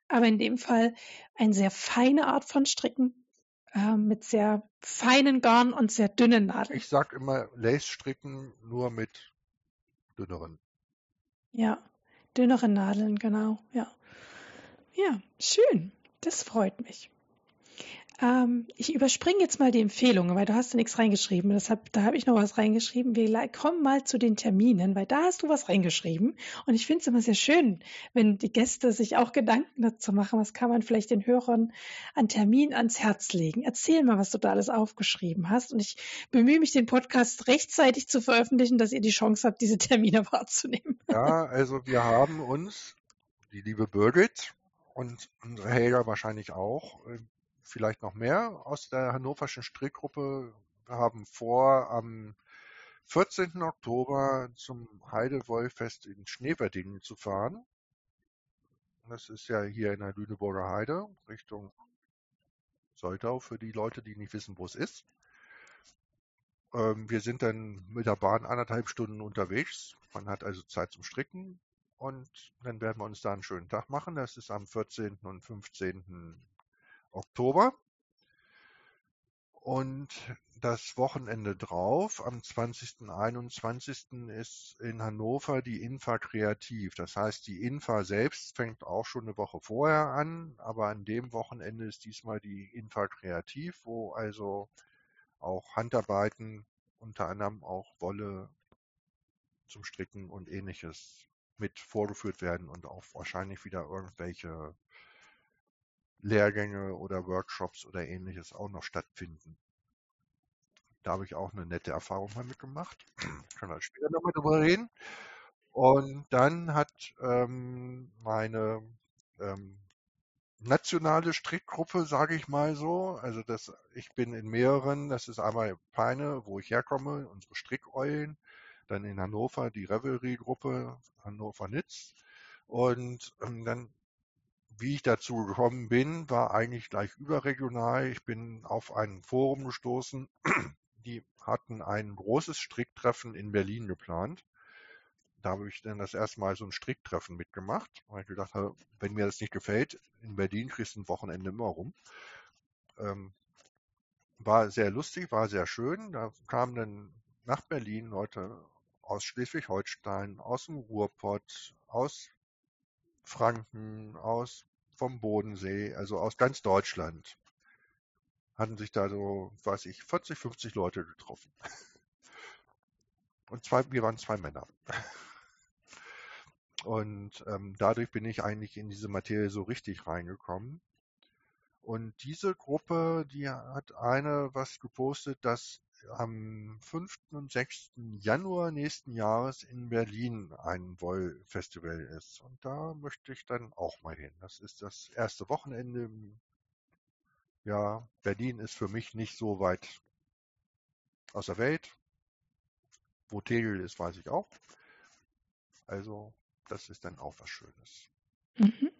Aber in dem Fall eine sehr feine Art von Stricken, äh, mit sehr feinen Garn und sehr dünnen Nadeln. Ich sag immer Lace-Stricken nur mit dünneren. Ja, dünneren Nadeln, genau, ja. Ja, schön. Das freut mich. Ähm, ich überspringe jetzt mal die Empfehlungen, weil du hast ja nichts reingeschrieben. Deshalb, da habe ich noch was reingeschrieben. Wir kommen mal zu den Terminen, weil da hast du was reingeschrieben. Und ich finde es immer sehr schön, wenn die Gäste sich auch Gedanken dazu machen, was kann man vielleicht den Hörern an Termin ans Herz legen. Erzähl mal, was du da alles aufgeschrieben hast. Und ich bemühe mich, den Podcast rechtzeitig zu veröffentlichen, dass ihr die Chance habt, diese Termine wahrzunehmen. Ja, also wir haben uns, die liebe Birgit, und unsere Helga wahrscheinlich auch, vielleicht noch mehr aus der hannoverschen Strickgruppe. Wir haben vor, am 14. Oktober zum Heidewollfest in Schneewerdingen zu fahren. Das ist ja hier in der Lüneburger Heide, Richtung Soltau, für die Leute, die nicht wissen, wo es ist. Ähm, wir sind dann mit der Bahn anderthalb Stunden unterwegs. Man hat also Zeit zum Stricken. Und dann werden wir uns da einen schönen Tag machen. Das ist am 14. und 15. Oktober. Und das Wochenende drauf, am 20. 21. ist in Hannover die Infa Kreativ. Das heißt, die Infa selbst fängt auch schon eine Woche vorher an, aber an dem Wochenende ist diesmal die Infa Kreativ, wo also auch Handarbeiten, unter anderem auch Wolle zum Stricken und ähnliches mit vorgeführt werden und auch wahrscheinlich wieder irgendwelche Lehrgänge oder Workshops oder ähnliches auch noch stattfinden. Da habe ich auch eine nette Erfahrung mal mitgemacht. Kann da später nochmal drüber reden. Und dann hat ähm, meine ähm, nationale Strickgruppe, sage ich mal so, also das, ich bin in mehreren, das ist einmal Peine, wo ich herkomme, unsere Strickeulen, dann in Hannover die Revelry-Gruppe, Hannover Nitz. Und ähm, dann wie ich dazu gekommen bin, war eigentlich gleich überregional. Ich bin auf ein Forum gestoßen, die hatten ein großes Stricktreffen in Berlin geplant. Da habe ich dann das erste Mal so ein Stricktreffen mitgemacht, weil ich gedacht habe, wenn mir das nicht gefällt, in Berlin kriegst du ein Wochenende immer rum. Ähm, war sehr lustig, war sehr schön. Da kamen dann nach Berlin Leute aus Schleswig-Holstein, aus dem Ruhrpott, aus Franken, aus vom Bodensee, also aus ganz Deutschland, hatten sich da so, weiß ich, 40, 50 Leute getroffen. Und zwei, wir waren zwei Männer. Und ähm, dadurch bin ich eigentlich in diese Materie so richtig reingekommen. Und diese Gruppe, die hat eine was gepostet, dass am 5. und 6. Januar nächsten Jahres in Berlin ein Woll-Festival ist. Und da möchte ich dann auch mal hin. Das ist das erste Wochenende. Ja, Berlin ist für mich nicht so weit aus der Welt. Wo Tegel ist, weiß ich auch. Also, das ist dann auch was Schönes. Mhm.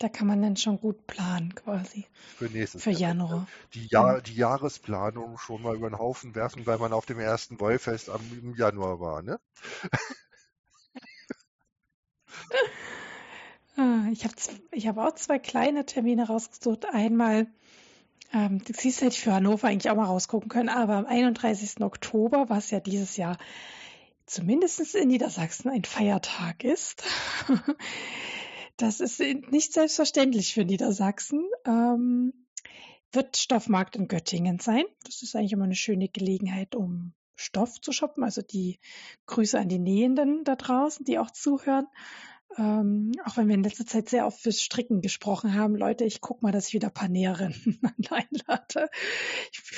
Da kann man dann schon gut planen quasi. Für nächstes Für Jahr. Januar. Die, Jahr, die Jahresplanung schon mal über den Haufen werfen, weil man auf dem ersten Wollfest am, im Januar war, ne? Ah, ich habe ich hab auch zwei kleine Termine rausgesucht. Einmal, ähm, du siehst, hätte ich für Hannover eigentlich auch mal rausgucken können, aber am 31. Oktober, was ja dieses Jahr zumindest in Niedersachsen ein Feiertag ist, Das ist nicht selbstverständlich für Niedersachsen. Ähm, wird Stoffmarkt in Göttingen sein. Das ist eigentlich immer eine schöne Gelegenheit, um Stoff zu shoppen. Also die Grüße an die Nähenden da draußen, die auch zuhören. Ähm, auch wenn wir in letzter Zeit sehr oft fürs Stricken gesprochen haben. Leute, ich gucke mal, dass ich wieder ein paar Näherinnen einlade.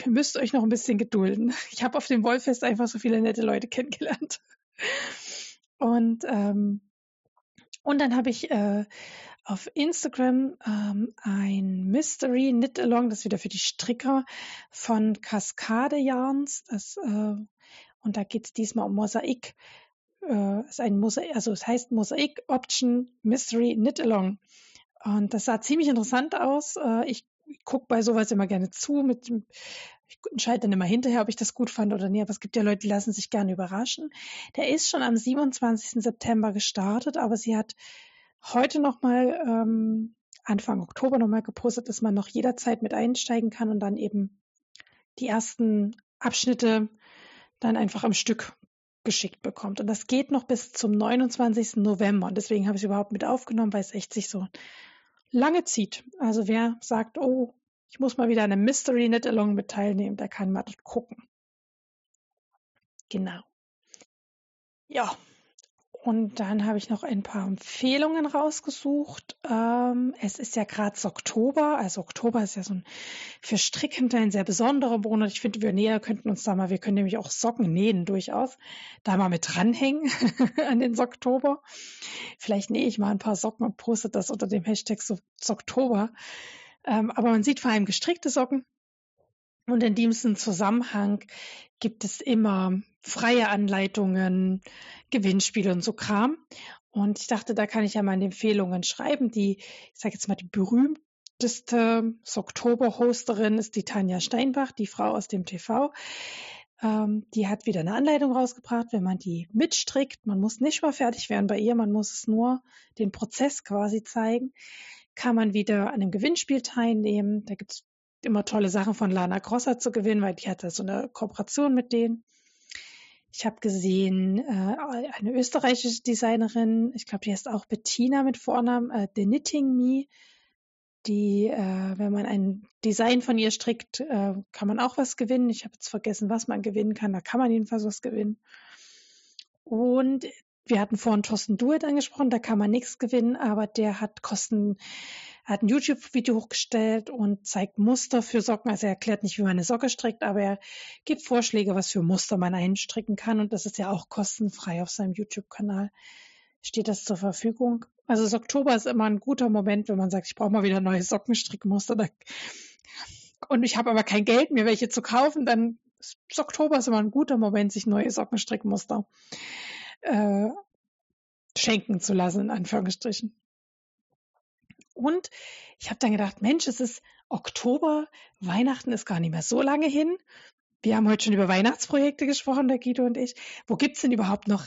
Ihr müsst euch noch ein bisschen gedulden. Ich habe auf dem Wollfest einfach so viele nette Leute kennengelernt. Und ähm, und dann habe ich äh, auf Instagram ähm, ein Mystery Knit Along, das ist wieder für die Stricker von Cascade Yarns. Das, äh, und da geht es diesmal um Mosaik. Äh, ist ein Mosaik, also es heißt Mosaik Option Mystery Knit Along. Und das sah ziemlich interessant aus. Äh, ich gucke bei sowas immer gerne zu. Mit, ich entscheide dann immer hinterher, ob ich das gut fand oder nicht. Aber es gibt ja Leute, die lassen sich gerne überraschen. Der ist schon am 27. September gestartet, aber sie hat heute nochmal, ähm, Anfang Oktober nochmal gepostet, dass man noch jederzeit mit einsteigen kann und dann eben die ersten Abschnitte dann einfach am Stück geschickt bekommt. Und das geht noch bis zum 29. November. Und deswegen habe ich es überhaupt mit aufgenommen, weil es echt sich so lange zieht. Also wer sagt, oh, ich muss mal wieder an einem Mystery Knit Along mit teilnehmen, der kann mal dort gucken. Genau. Ja, und dann habe ich noch ein paar Empfehlungen rausgesucht. Ähm, es ist ja gerade Oktober. Also Oktober ist ja so ein für Strickende ein sehr besonderer Monat. Ich finde, wir näher könnten uns da mal, wir können nämlich auch Socken nähen durchaus, da mal mit dranhängen an den Oktober. Vielleicht nähe ich mal ein paar Socken und poste das unter dem Hashtag Oktober. Ähm, aber man sieht vor allem gestrickte Socken. Und in diesem Zusammenhang gibt es immer freie Anleitungen, Gewinnspiele und so Kram. Und ich dachte, da kann ich ja meine Empfehlungen schreiben. Die, ich sage jetzt mal, die berühmteste Oktober-Hosterin ist die Tanja Steinbach, die Frau aus dem TV. Ähm, die hat wieder eine Anleitung rausgebracht, wenn man die mitstrickt. Man muss nicht mal fertig werden bei ihr, man muss es nur den Prozess quasi zeigen. Kann man wieder an einem Gewinnspiel teilnehmen. Da gibt es immer tolle Sachen von Lana Grosser zu gewinnen, weil die hat da so eine Kooperation mit denen. Ich habe gesehen, äh, eine österreichische Designerin, ich glaube, die heißt auch Bettina mit Vornamen, äh, The Knitting Me. Die, äh, wenn man ein Design von ihr strickt, äh, kann man auch was gewinnen. Ich habe jetzt vergessen, was man gewinnen kann. Da kann man jedenfalls was gewinnen. Und wir hatten vorhin Thorsten Duet angesprochen, da kann man nichts gewinnen, aber der hat Kosten hat ein YouTube-Video hochgestellt und zeigt Muster für Socken. Also er erklärt nicht, wie man eine Socke strickt, aber er gibt Vorschläge, was für Muster man einstricken kann. Und das ist ja auch kostenfrei auf seinem YouTube-Kanal. Steht das zur Verfügung? Also das Oktober ist immer ein guter Moment, wenn man sagt, ich brauche mal wieder neue Sockenstrickmuster. Und ich habe aber kein Geld, mir welche zu kaufen, dann ist Oktober ist immer ein guter Moment, sich neue Sockenstrickmuster äh, schenken zu lassen, in Anführungsstrichen. Und ich habe dann gedacht, Mensch, es ist Oktober, Weihnachten ist gar nicht mehr so lange hin. Wir haben heute schon über Weihnachtsprojekte gesprochen, der Guido und ich. Wo gibt's denn überhaupt noch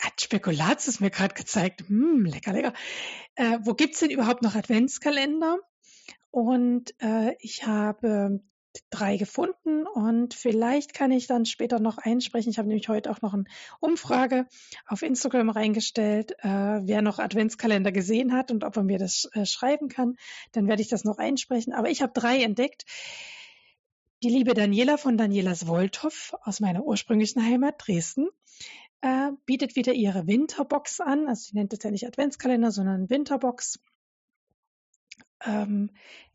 hat Spekulatius mir gerade gezeigt. Hm, lecker, lecker. Äh, wo gibt's denn überhaupt noch Adventskalender? Und äh, ich habe drei gefunden und vielleicht kann ich dann später noch einsprechen. Ich habe nämlich heute auch noch eine Umfrage auf Instagram reingestellt, äh, wer noch Adventskalender gesehen hat und ob er mir das äh, schreiben kann. Dann werde ich das noch einsprechen. Aber ich habe drei entdeckt. Die liebe Daniela von Danielas Wolthoff aus meiner ursprünglichen Heimat Dresden äh, bietet wieder ihre Winterbox an. Also sie nennt es ja nicht Adventskalender, sondern Winterbox. Ähm,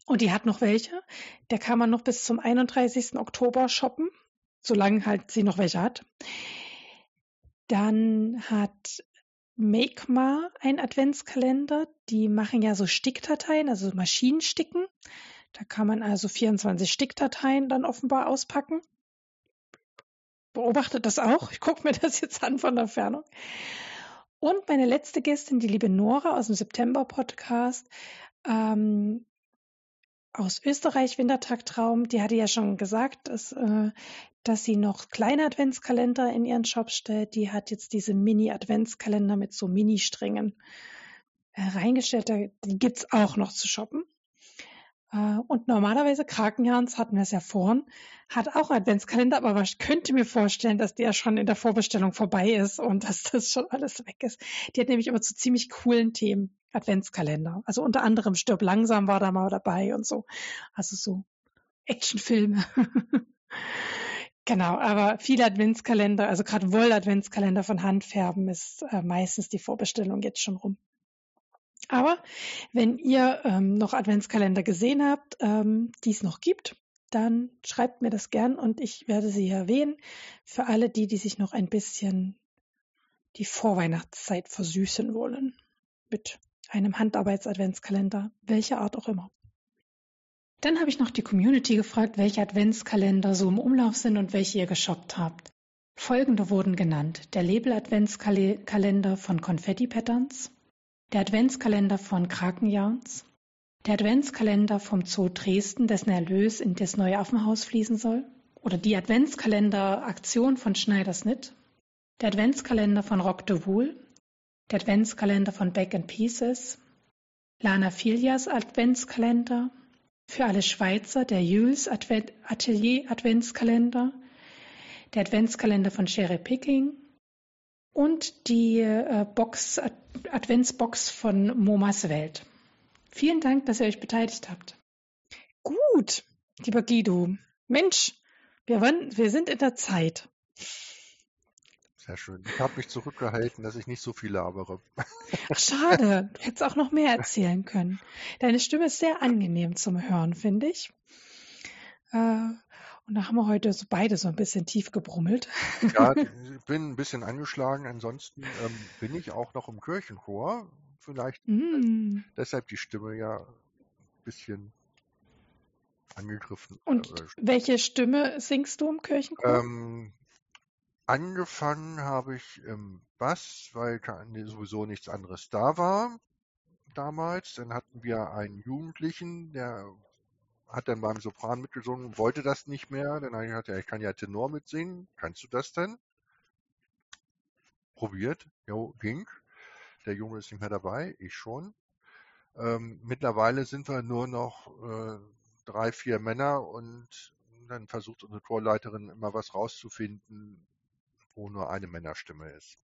und die hat noch welche. Der kann man noch bis zum 31. Oktober shoppen, solange halt sie noch welche hat. Dann hat Makema einen Adventskalender. Die machen ja so Stickdateien, also Maschinensticken. Da kann man also 24 Stickdateien dann offenbar auspacken. Beobachtet das auch. Ich gucke mir das jetzt an von der Fernung. Und meine letzte Gästin, die liebe Nora aus dem September-Podcast, ähm, aus Österreich, Wintertagtraum, die hatte ja schon gesagt, dass, äh, dass sie noch kleine Adventskalender in ihren Shop stellt. Die hat jetzt diese Mini-Adventskalender mit so Mini-Strängen äh, reingestellt. Die gibt's auch noch zu shoppen. Äh, und normalerweise, Krakenjans hatten wir es ja vorhin, hat auch Adventskalender, aber ich könnte mir vorstellen, dass der schon in der Vorbestellung vorbei ist und dass das schon alles weg ist. Die hat nämlich immer zu ziemlich coolen Themen. Adventskalender. Also unter anderem Stirb langsam war da mal dabei und so. Also so Actionfilme. genau, aber viele Adventskalender, also gerade Woll-Adventskalender von Handfärben ist äh, meistens die Vorbestellung jetzt schon rum. Aber wenn ihr ähm, noch Adventskalender gesehen habt, ähm, die es noch gibt, dann schreibt mir das gern und ich werde sie erwähnen für alle die, die sich noch ein bisschen die Vorweihnachtszeit versüßen wollen mit einem Handarbeits-Adventskalender, welcher Art auch immer. Dann habe ich noch die Community gefragt, welche Adventskalender so im Umlauf sind und welche ihr geshoppt habt. Folgende wurden genannt. Der Label-Adventskalender von Confetti Patterns, der Adventskalender von Krakenjauns, der Adventskalender vom Zoo Dresden, dessen Erlös in das neue Affenhaus fließen soll, oder die Adventskalender-Aktion von Schneidersnitt, der Adventskalender von Rock de Wool, der Adventskalender von Back and Pieces, Lana Filias Adventskalender, für alle Schweizer der Jules Atelier Adventskalender, der Adventskalender von Sherry Picking und die äh, Box, Adventsbox von Momas Welt. Vielen Dank, dass ihr euch beteiligt habt. Gut, lieber Guido. Mensch, wir, waren, wir sind in der Zeit. Sehr schön. Ich habe mich zurückgehalten, dass ich nicht so viel labere. Ach, schade. Du hättest auch noch mehr erzählen können. Deine Stimme ist sehr angenehm zum Hören, finde ich. Äh, und da haben wir heute so beide so ein bisschen tief gebrummelt. Ja, ich bin ein bisschen angeschlagen. Ansonsten ähm, bin ich auch noch im Kirchenchor. Vielleicht mm. deshalb die Stimme ja ein bisschen angegriffen. Und äh, welche Stimme singst du im Kirchenchor? Ähm, Angefangen habe ich im Bass, weil sowieso nichts anderes da war damals. Dann hatten wir einen Jugendlichen, der hat dann beim Sopran mitgesungen, wollte das nicht mehr. Dann habe ich gesagt, ja, ich kann ja Tenor mitsingen. Kannst du das denn? Probiert. Jo, ging. Der Junge ist nicht mehr dabei, ich schon. Ähm, mittlerweile sind wir nur noch äh, drei, vier Männer und dann versucht unsere Chorleiterin immer was rauszufinden, wo nur eine Männerstimme ist.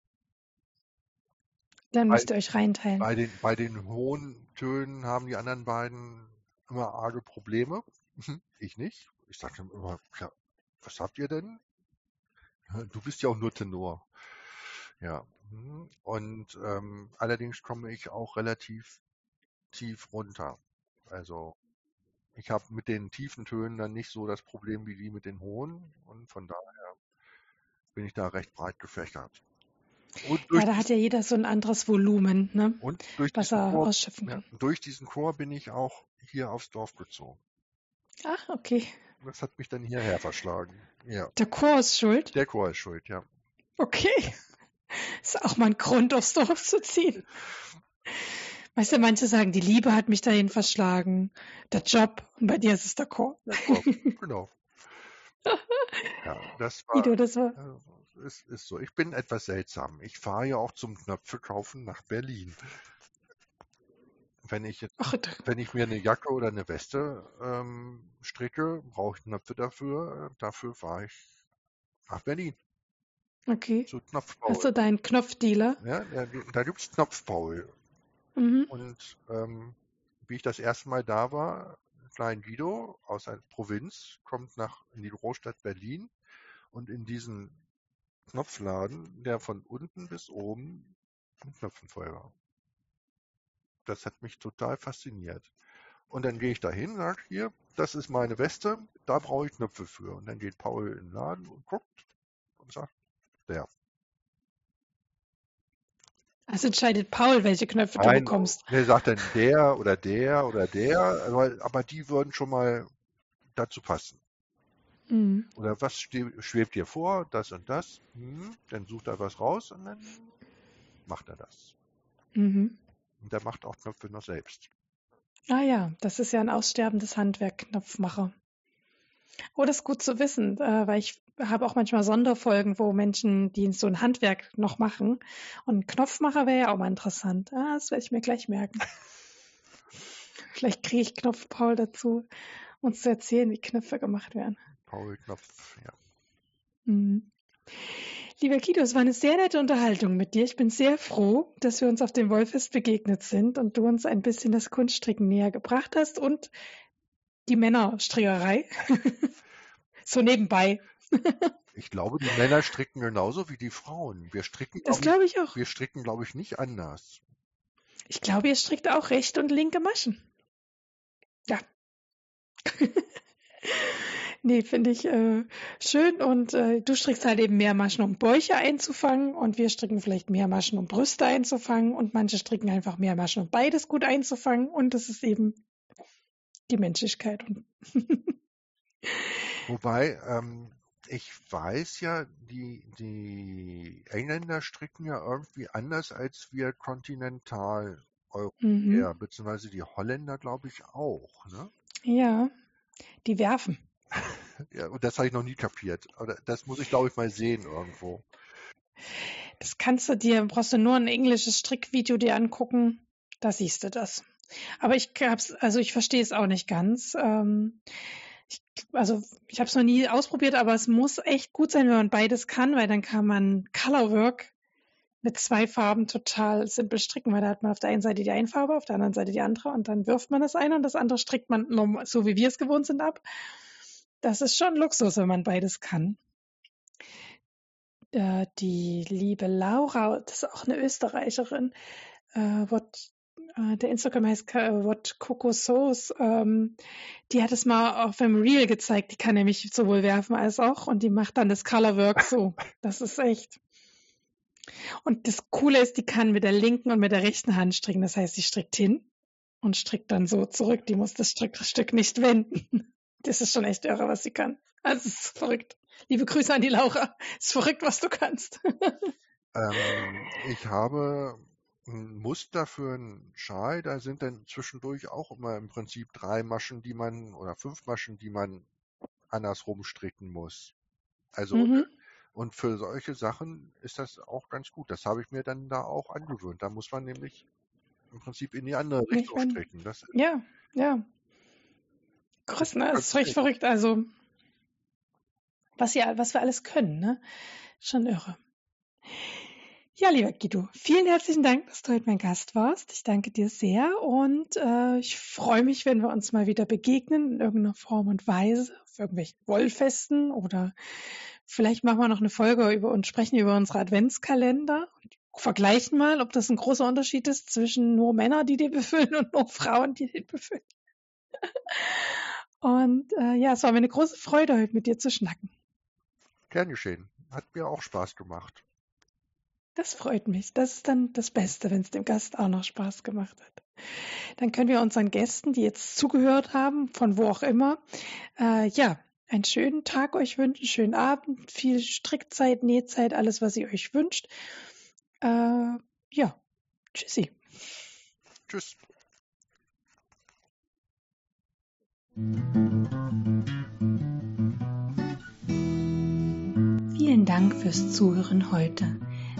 Dann müsst ihr euch reinteilen. Bei den, bei den hohen Tönen haben die anderen beiden immer arge Probleme. Ich nicht. Ich sage immer, ja, was habt ihr denn? Du bist ja auch nur Tenor. Ja. Mhm. Und ähm, allerdings komme ich auch relativ tief runter. Also ich habe mit den tiefen Tönen dann nicht so das Problem wie die mit den hohen und von daher bin ich da recht breit gefächert. Ja, da hat ja jeder so ein anderes Volumen, ne? Und durch was er Chor, ausschöpfen kann. Ja, durch diesen Chor bin ich auch hier aufs Dorf gezogen. Ach, okay. Das hat mich dann hierher verschlagen. Ja. Der Chor ist schuld? Der Chor ist schuld, ja. Okay. Ist auch mal ein Grund, aufs Dorf zu ziehen. Weißt du, manche sagen, die Liebe hat mich dahin verschlagen, der Job, und bei dir ist es der Chor. Der Chor, genau. Ja, das war, Guido, das war. Ist, ist so. Ich bin etwas seltsam. Ich fahre ja auch zum Knöpfe kaufen nach Berlin. Wenn ich, jetzt, Ach, wenn ich mir eine Jacke oder eine Weste ähm, stricke, brauche ich Knöpfe dafür. Dafür fahre ich nach Berlin. Okay. Zu Knopfpaul. Hast du deinen Knopfdealer? Ja, da, da gibt es Knopfpaul. Mhm. Und ähm, wie ich das erste Mal da war, kleinen Guido aus einer Provinz kommt nach in die Großstadt Berlin und in diesen Knopfladen, der von unten bis oben mit Knöpfen voll war. Das hat mich total fasziniert. Und dann gehe ich da hin, sage hier, das ist meine Weste, da brauche ich Knöpfe für. Und dann geht Paul in den Laden und guckt und sagt, der. Also entscheidet Paul, welche Knöpfe Nein, du bekommst. Er sagt dann der oder der oder der, aber, aber die würden schon mal dazu passen. Mhm. Oder was schwebt dir vor, das und das? Hm, dann sucht er was raus und dann macht er das. Mhm. Und er macht auch Knöpfe noch selbst. Ah ja, das ist ja ein aussterbendes Handwerk, Knopfmacher. Oh, das ist gut zu wissen, äh, weil ich habe auch manchmal Sonderfolgen, wo Menschen, die so ein Handwerk noch machen. Und ein Knopfmacher wäre ja auch mal interessant. Ah, das werde ich mir gleich merken. Vielleicht kriege ich Knopf Paul dazu, uns zu erzählen, wie Knöpfe gemacht werden. Paul Knopf, ja. Mhm. Lieber Guido, es war eine sehr nette Unterhaltung mit dir. Ich bin sehr froh, dass wir uns auf dem Wollfest begegnet sind und du uns ein bisschen das Kunststricken näher gebracht hast und die Männerstrickerei. so nebenbei. ich glaube, die Männer stricken genauso wie die Frauen. Wir stricken, das glaube ich auch. Wir stricken, glaube ich, nicht anders. Ich glaube, ihr strickt auch rechte und linke Maschen. Ja. Nee, finde ich äh, schön. Und äh, du strickst halt eben mehr Maschen, um Bäuche einzufangen. Und wir stricken vielleicht mehr Maschen, um Brüste einzufangen. Und manche stricken einfach mehr Maschen, um beides gut einzufangen. Und das ist eben die Menschlichkeit. Wobei, ähm, ich weiß ja, die, die Engländer stricken ja irgendwie anders als wir Kontinentaleuropäer, mhm. beziehungsweise die Holländer, glaube ich, auch. Ne? Ja, die werfen. Ja, und das habe ich noch nie kapiert. Das muss ich, glaube ich, mal sehen irgendwo. Das kannst du dir, brauchst du nur ein englisches Strickvideo dir angucken, da siehst du das. Aber ich hab's, also ich verstehe es auch nicht ganz. Ähm, ich, also ich habe es noch nie ausprobiert, aber es muss echt gut sein, wenn man beides kann, weil dann kann man Colorwork mit zwei Farben total simpel stricken, weil da hat man auf der einen Seite die eine Farbe, auf der anderen Seite die andere und dann wirft man das eine und das andere strickt man so, wie wir es gewohnt sind, ab. Das ist schon Luxus, wenn man beides kann. Äh, die liebe Laura, das ist auch eine Österreicherin, äh, äh, der Instagram heißt äh, What Coco Sauce, ähm, die hat es mal auf einem Reel gezeigt. Die kann nämlich sowohl werfen als auch und die macht dann das Colorwork so. Das ist echt. Und das Coole ist, die kann mit der linken und mit der rechten Hand stricken. Das heißt, sie strickt hin und strickt dann so zurück. Die muss das Stück nicht wenden. Das ist schon echt irre, was sie kann. Also es ist verrückt. Liebe Grüße an die Laura. Es ist verrückt, was du kannst. ähm, ich habe ein Muster für einen Schal, da sind dann zwischendurch auch immer im Prinzip drei Maschen, die man, oder fünf Maschen, die man andersrum stricken muss. Also, mhm. und für solche Sachen ist das auch ganz gut. Das habe ich mir dann da auch angewöhnt. Da muss man nämlich im Prinzip in die andere Richtung stricken. Das, ja, ja. Krass, ne? Das ist richtig verrückt. Also, was, ja, was wir alles können, ne? Schon irre. Ja, lieber Guido, vielen herzlichen Dank, dass du heute mein Gast warst. Ich danke dir sehr und äh, ich freue mich, wenn wir uns mal wieder begegnen in irgendeiner Form und Weise, auf irgendwelchen Wollfesten oder vielleicht machen wir noch eine Folge über und sprechen über unsere Adventskalender und vergleichen mal, ob das ein großer Unterschied ist zwischen nur Männer, die den befüllen und nur Frauen, die den befüllen. Und äh, ja, es war mir eine große Freude, heute mit dir zu schnacken. Gern geschehen. Hat mir auch Spaß gemacht. Das freut mich. Das ist dann das Beste, wenn es dem Gast auch noch Spaß gemacht hat. Dann können wir unseren Gästen, die jetzt zugehört haben, von wo auch immer, äh, ja, einen schönen Tag euch wünschen, schönen Abend, viel Strickzeit, Nähzeit, alles, was ihr euch wünscht. Äh, ja, tschüssi. Tschüss. Vielen Dank fürs Zuhören heute.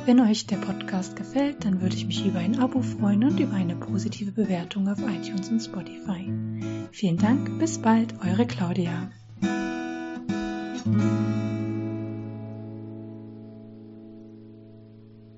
Wenn euch der Podcast gefällt, dann würde ich mich über ein Abo freuen und über eine positive Bewertung auf iTunes und Spotify. Vielen Dank, bis bald, eure Claudia.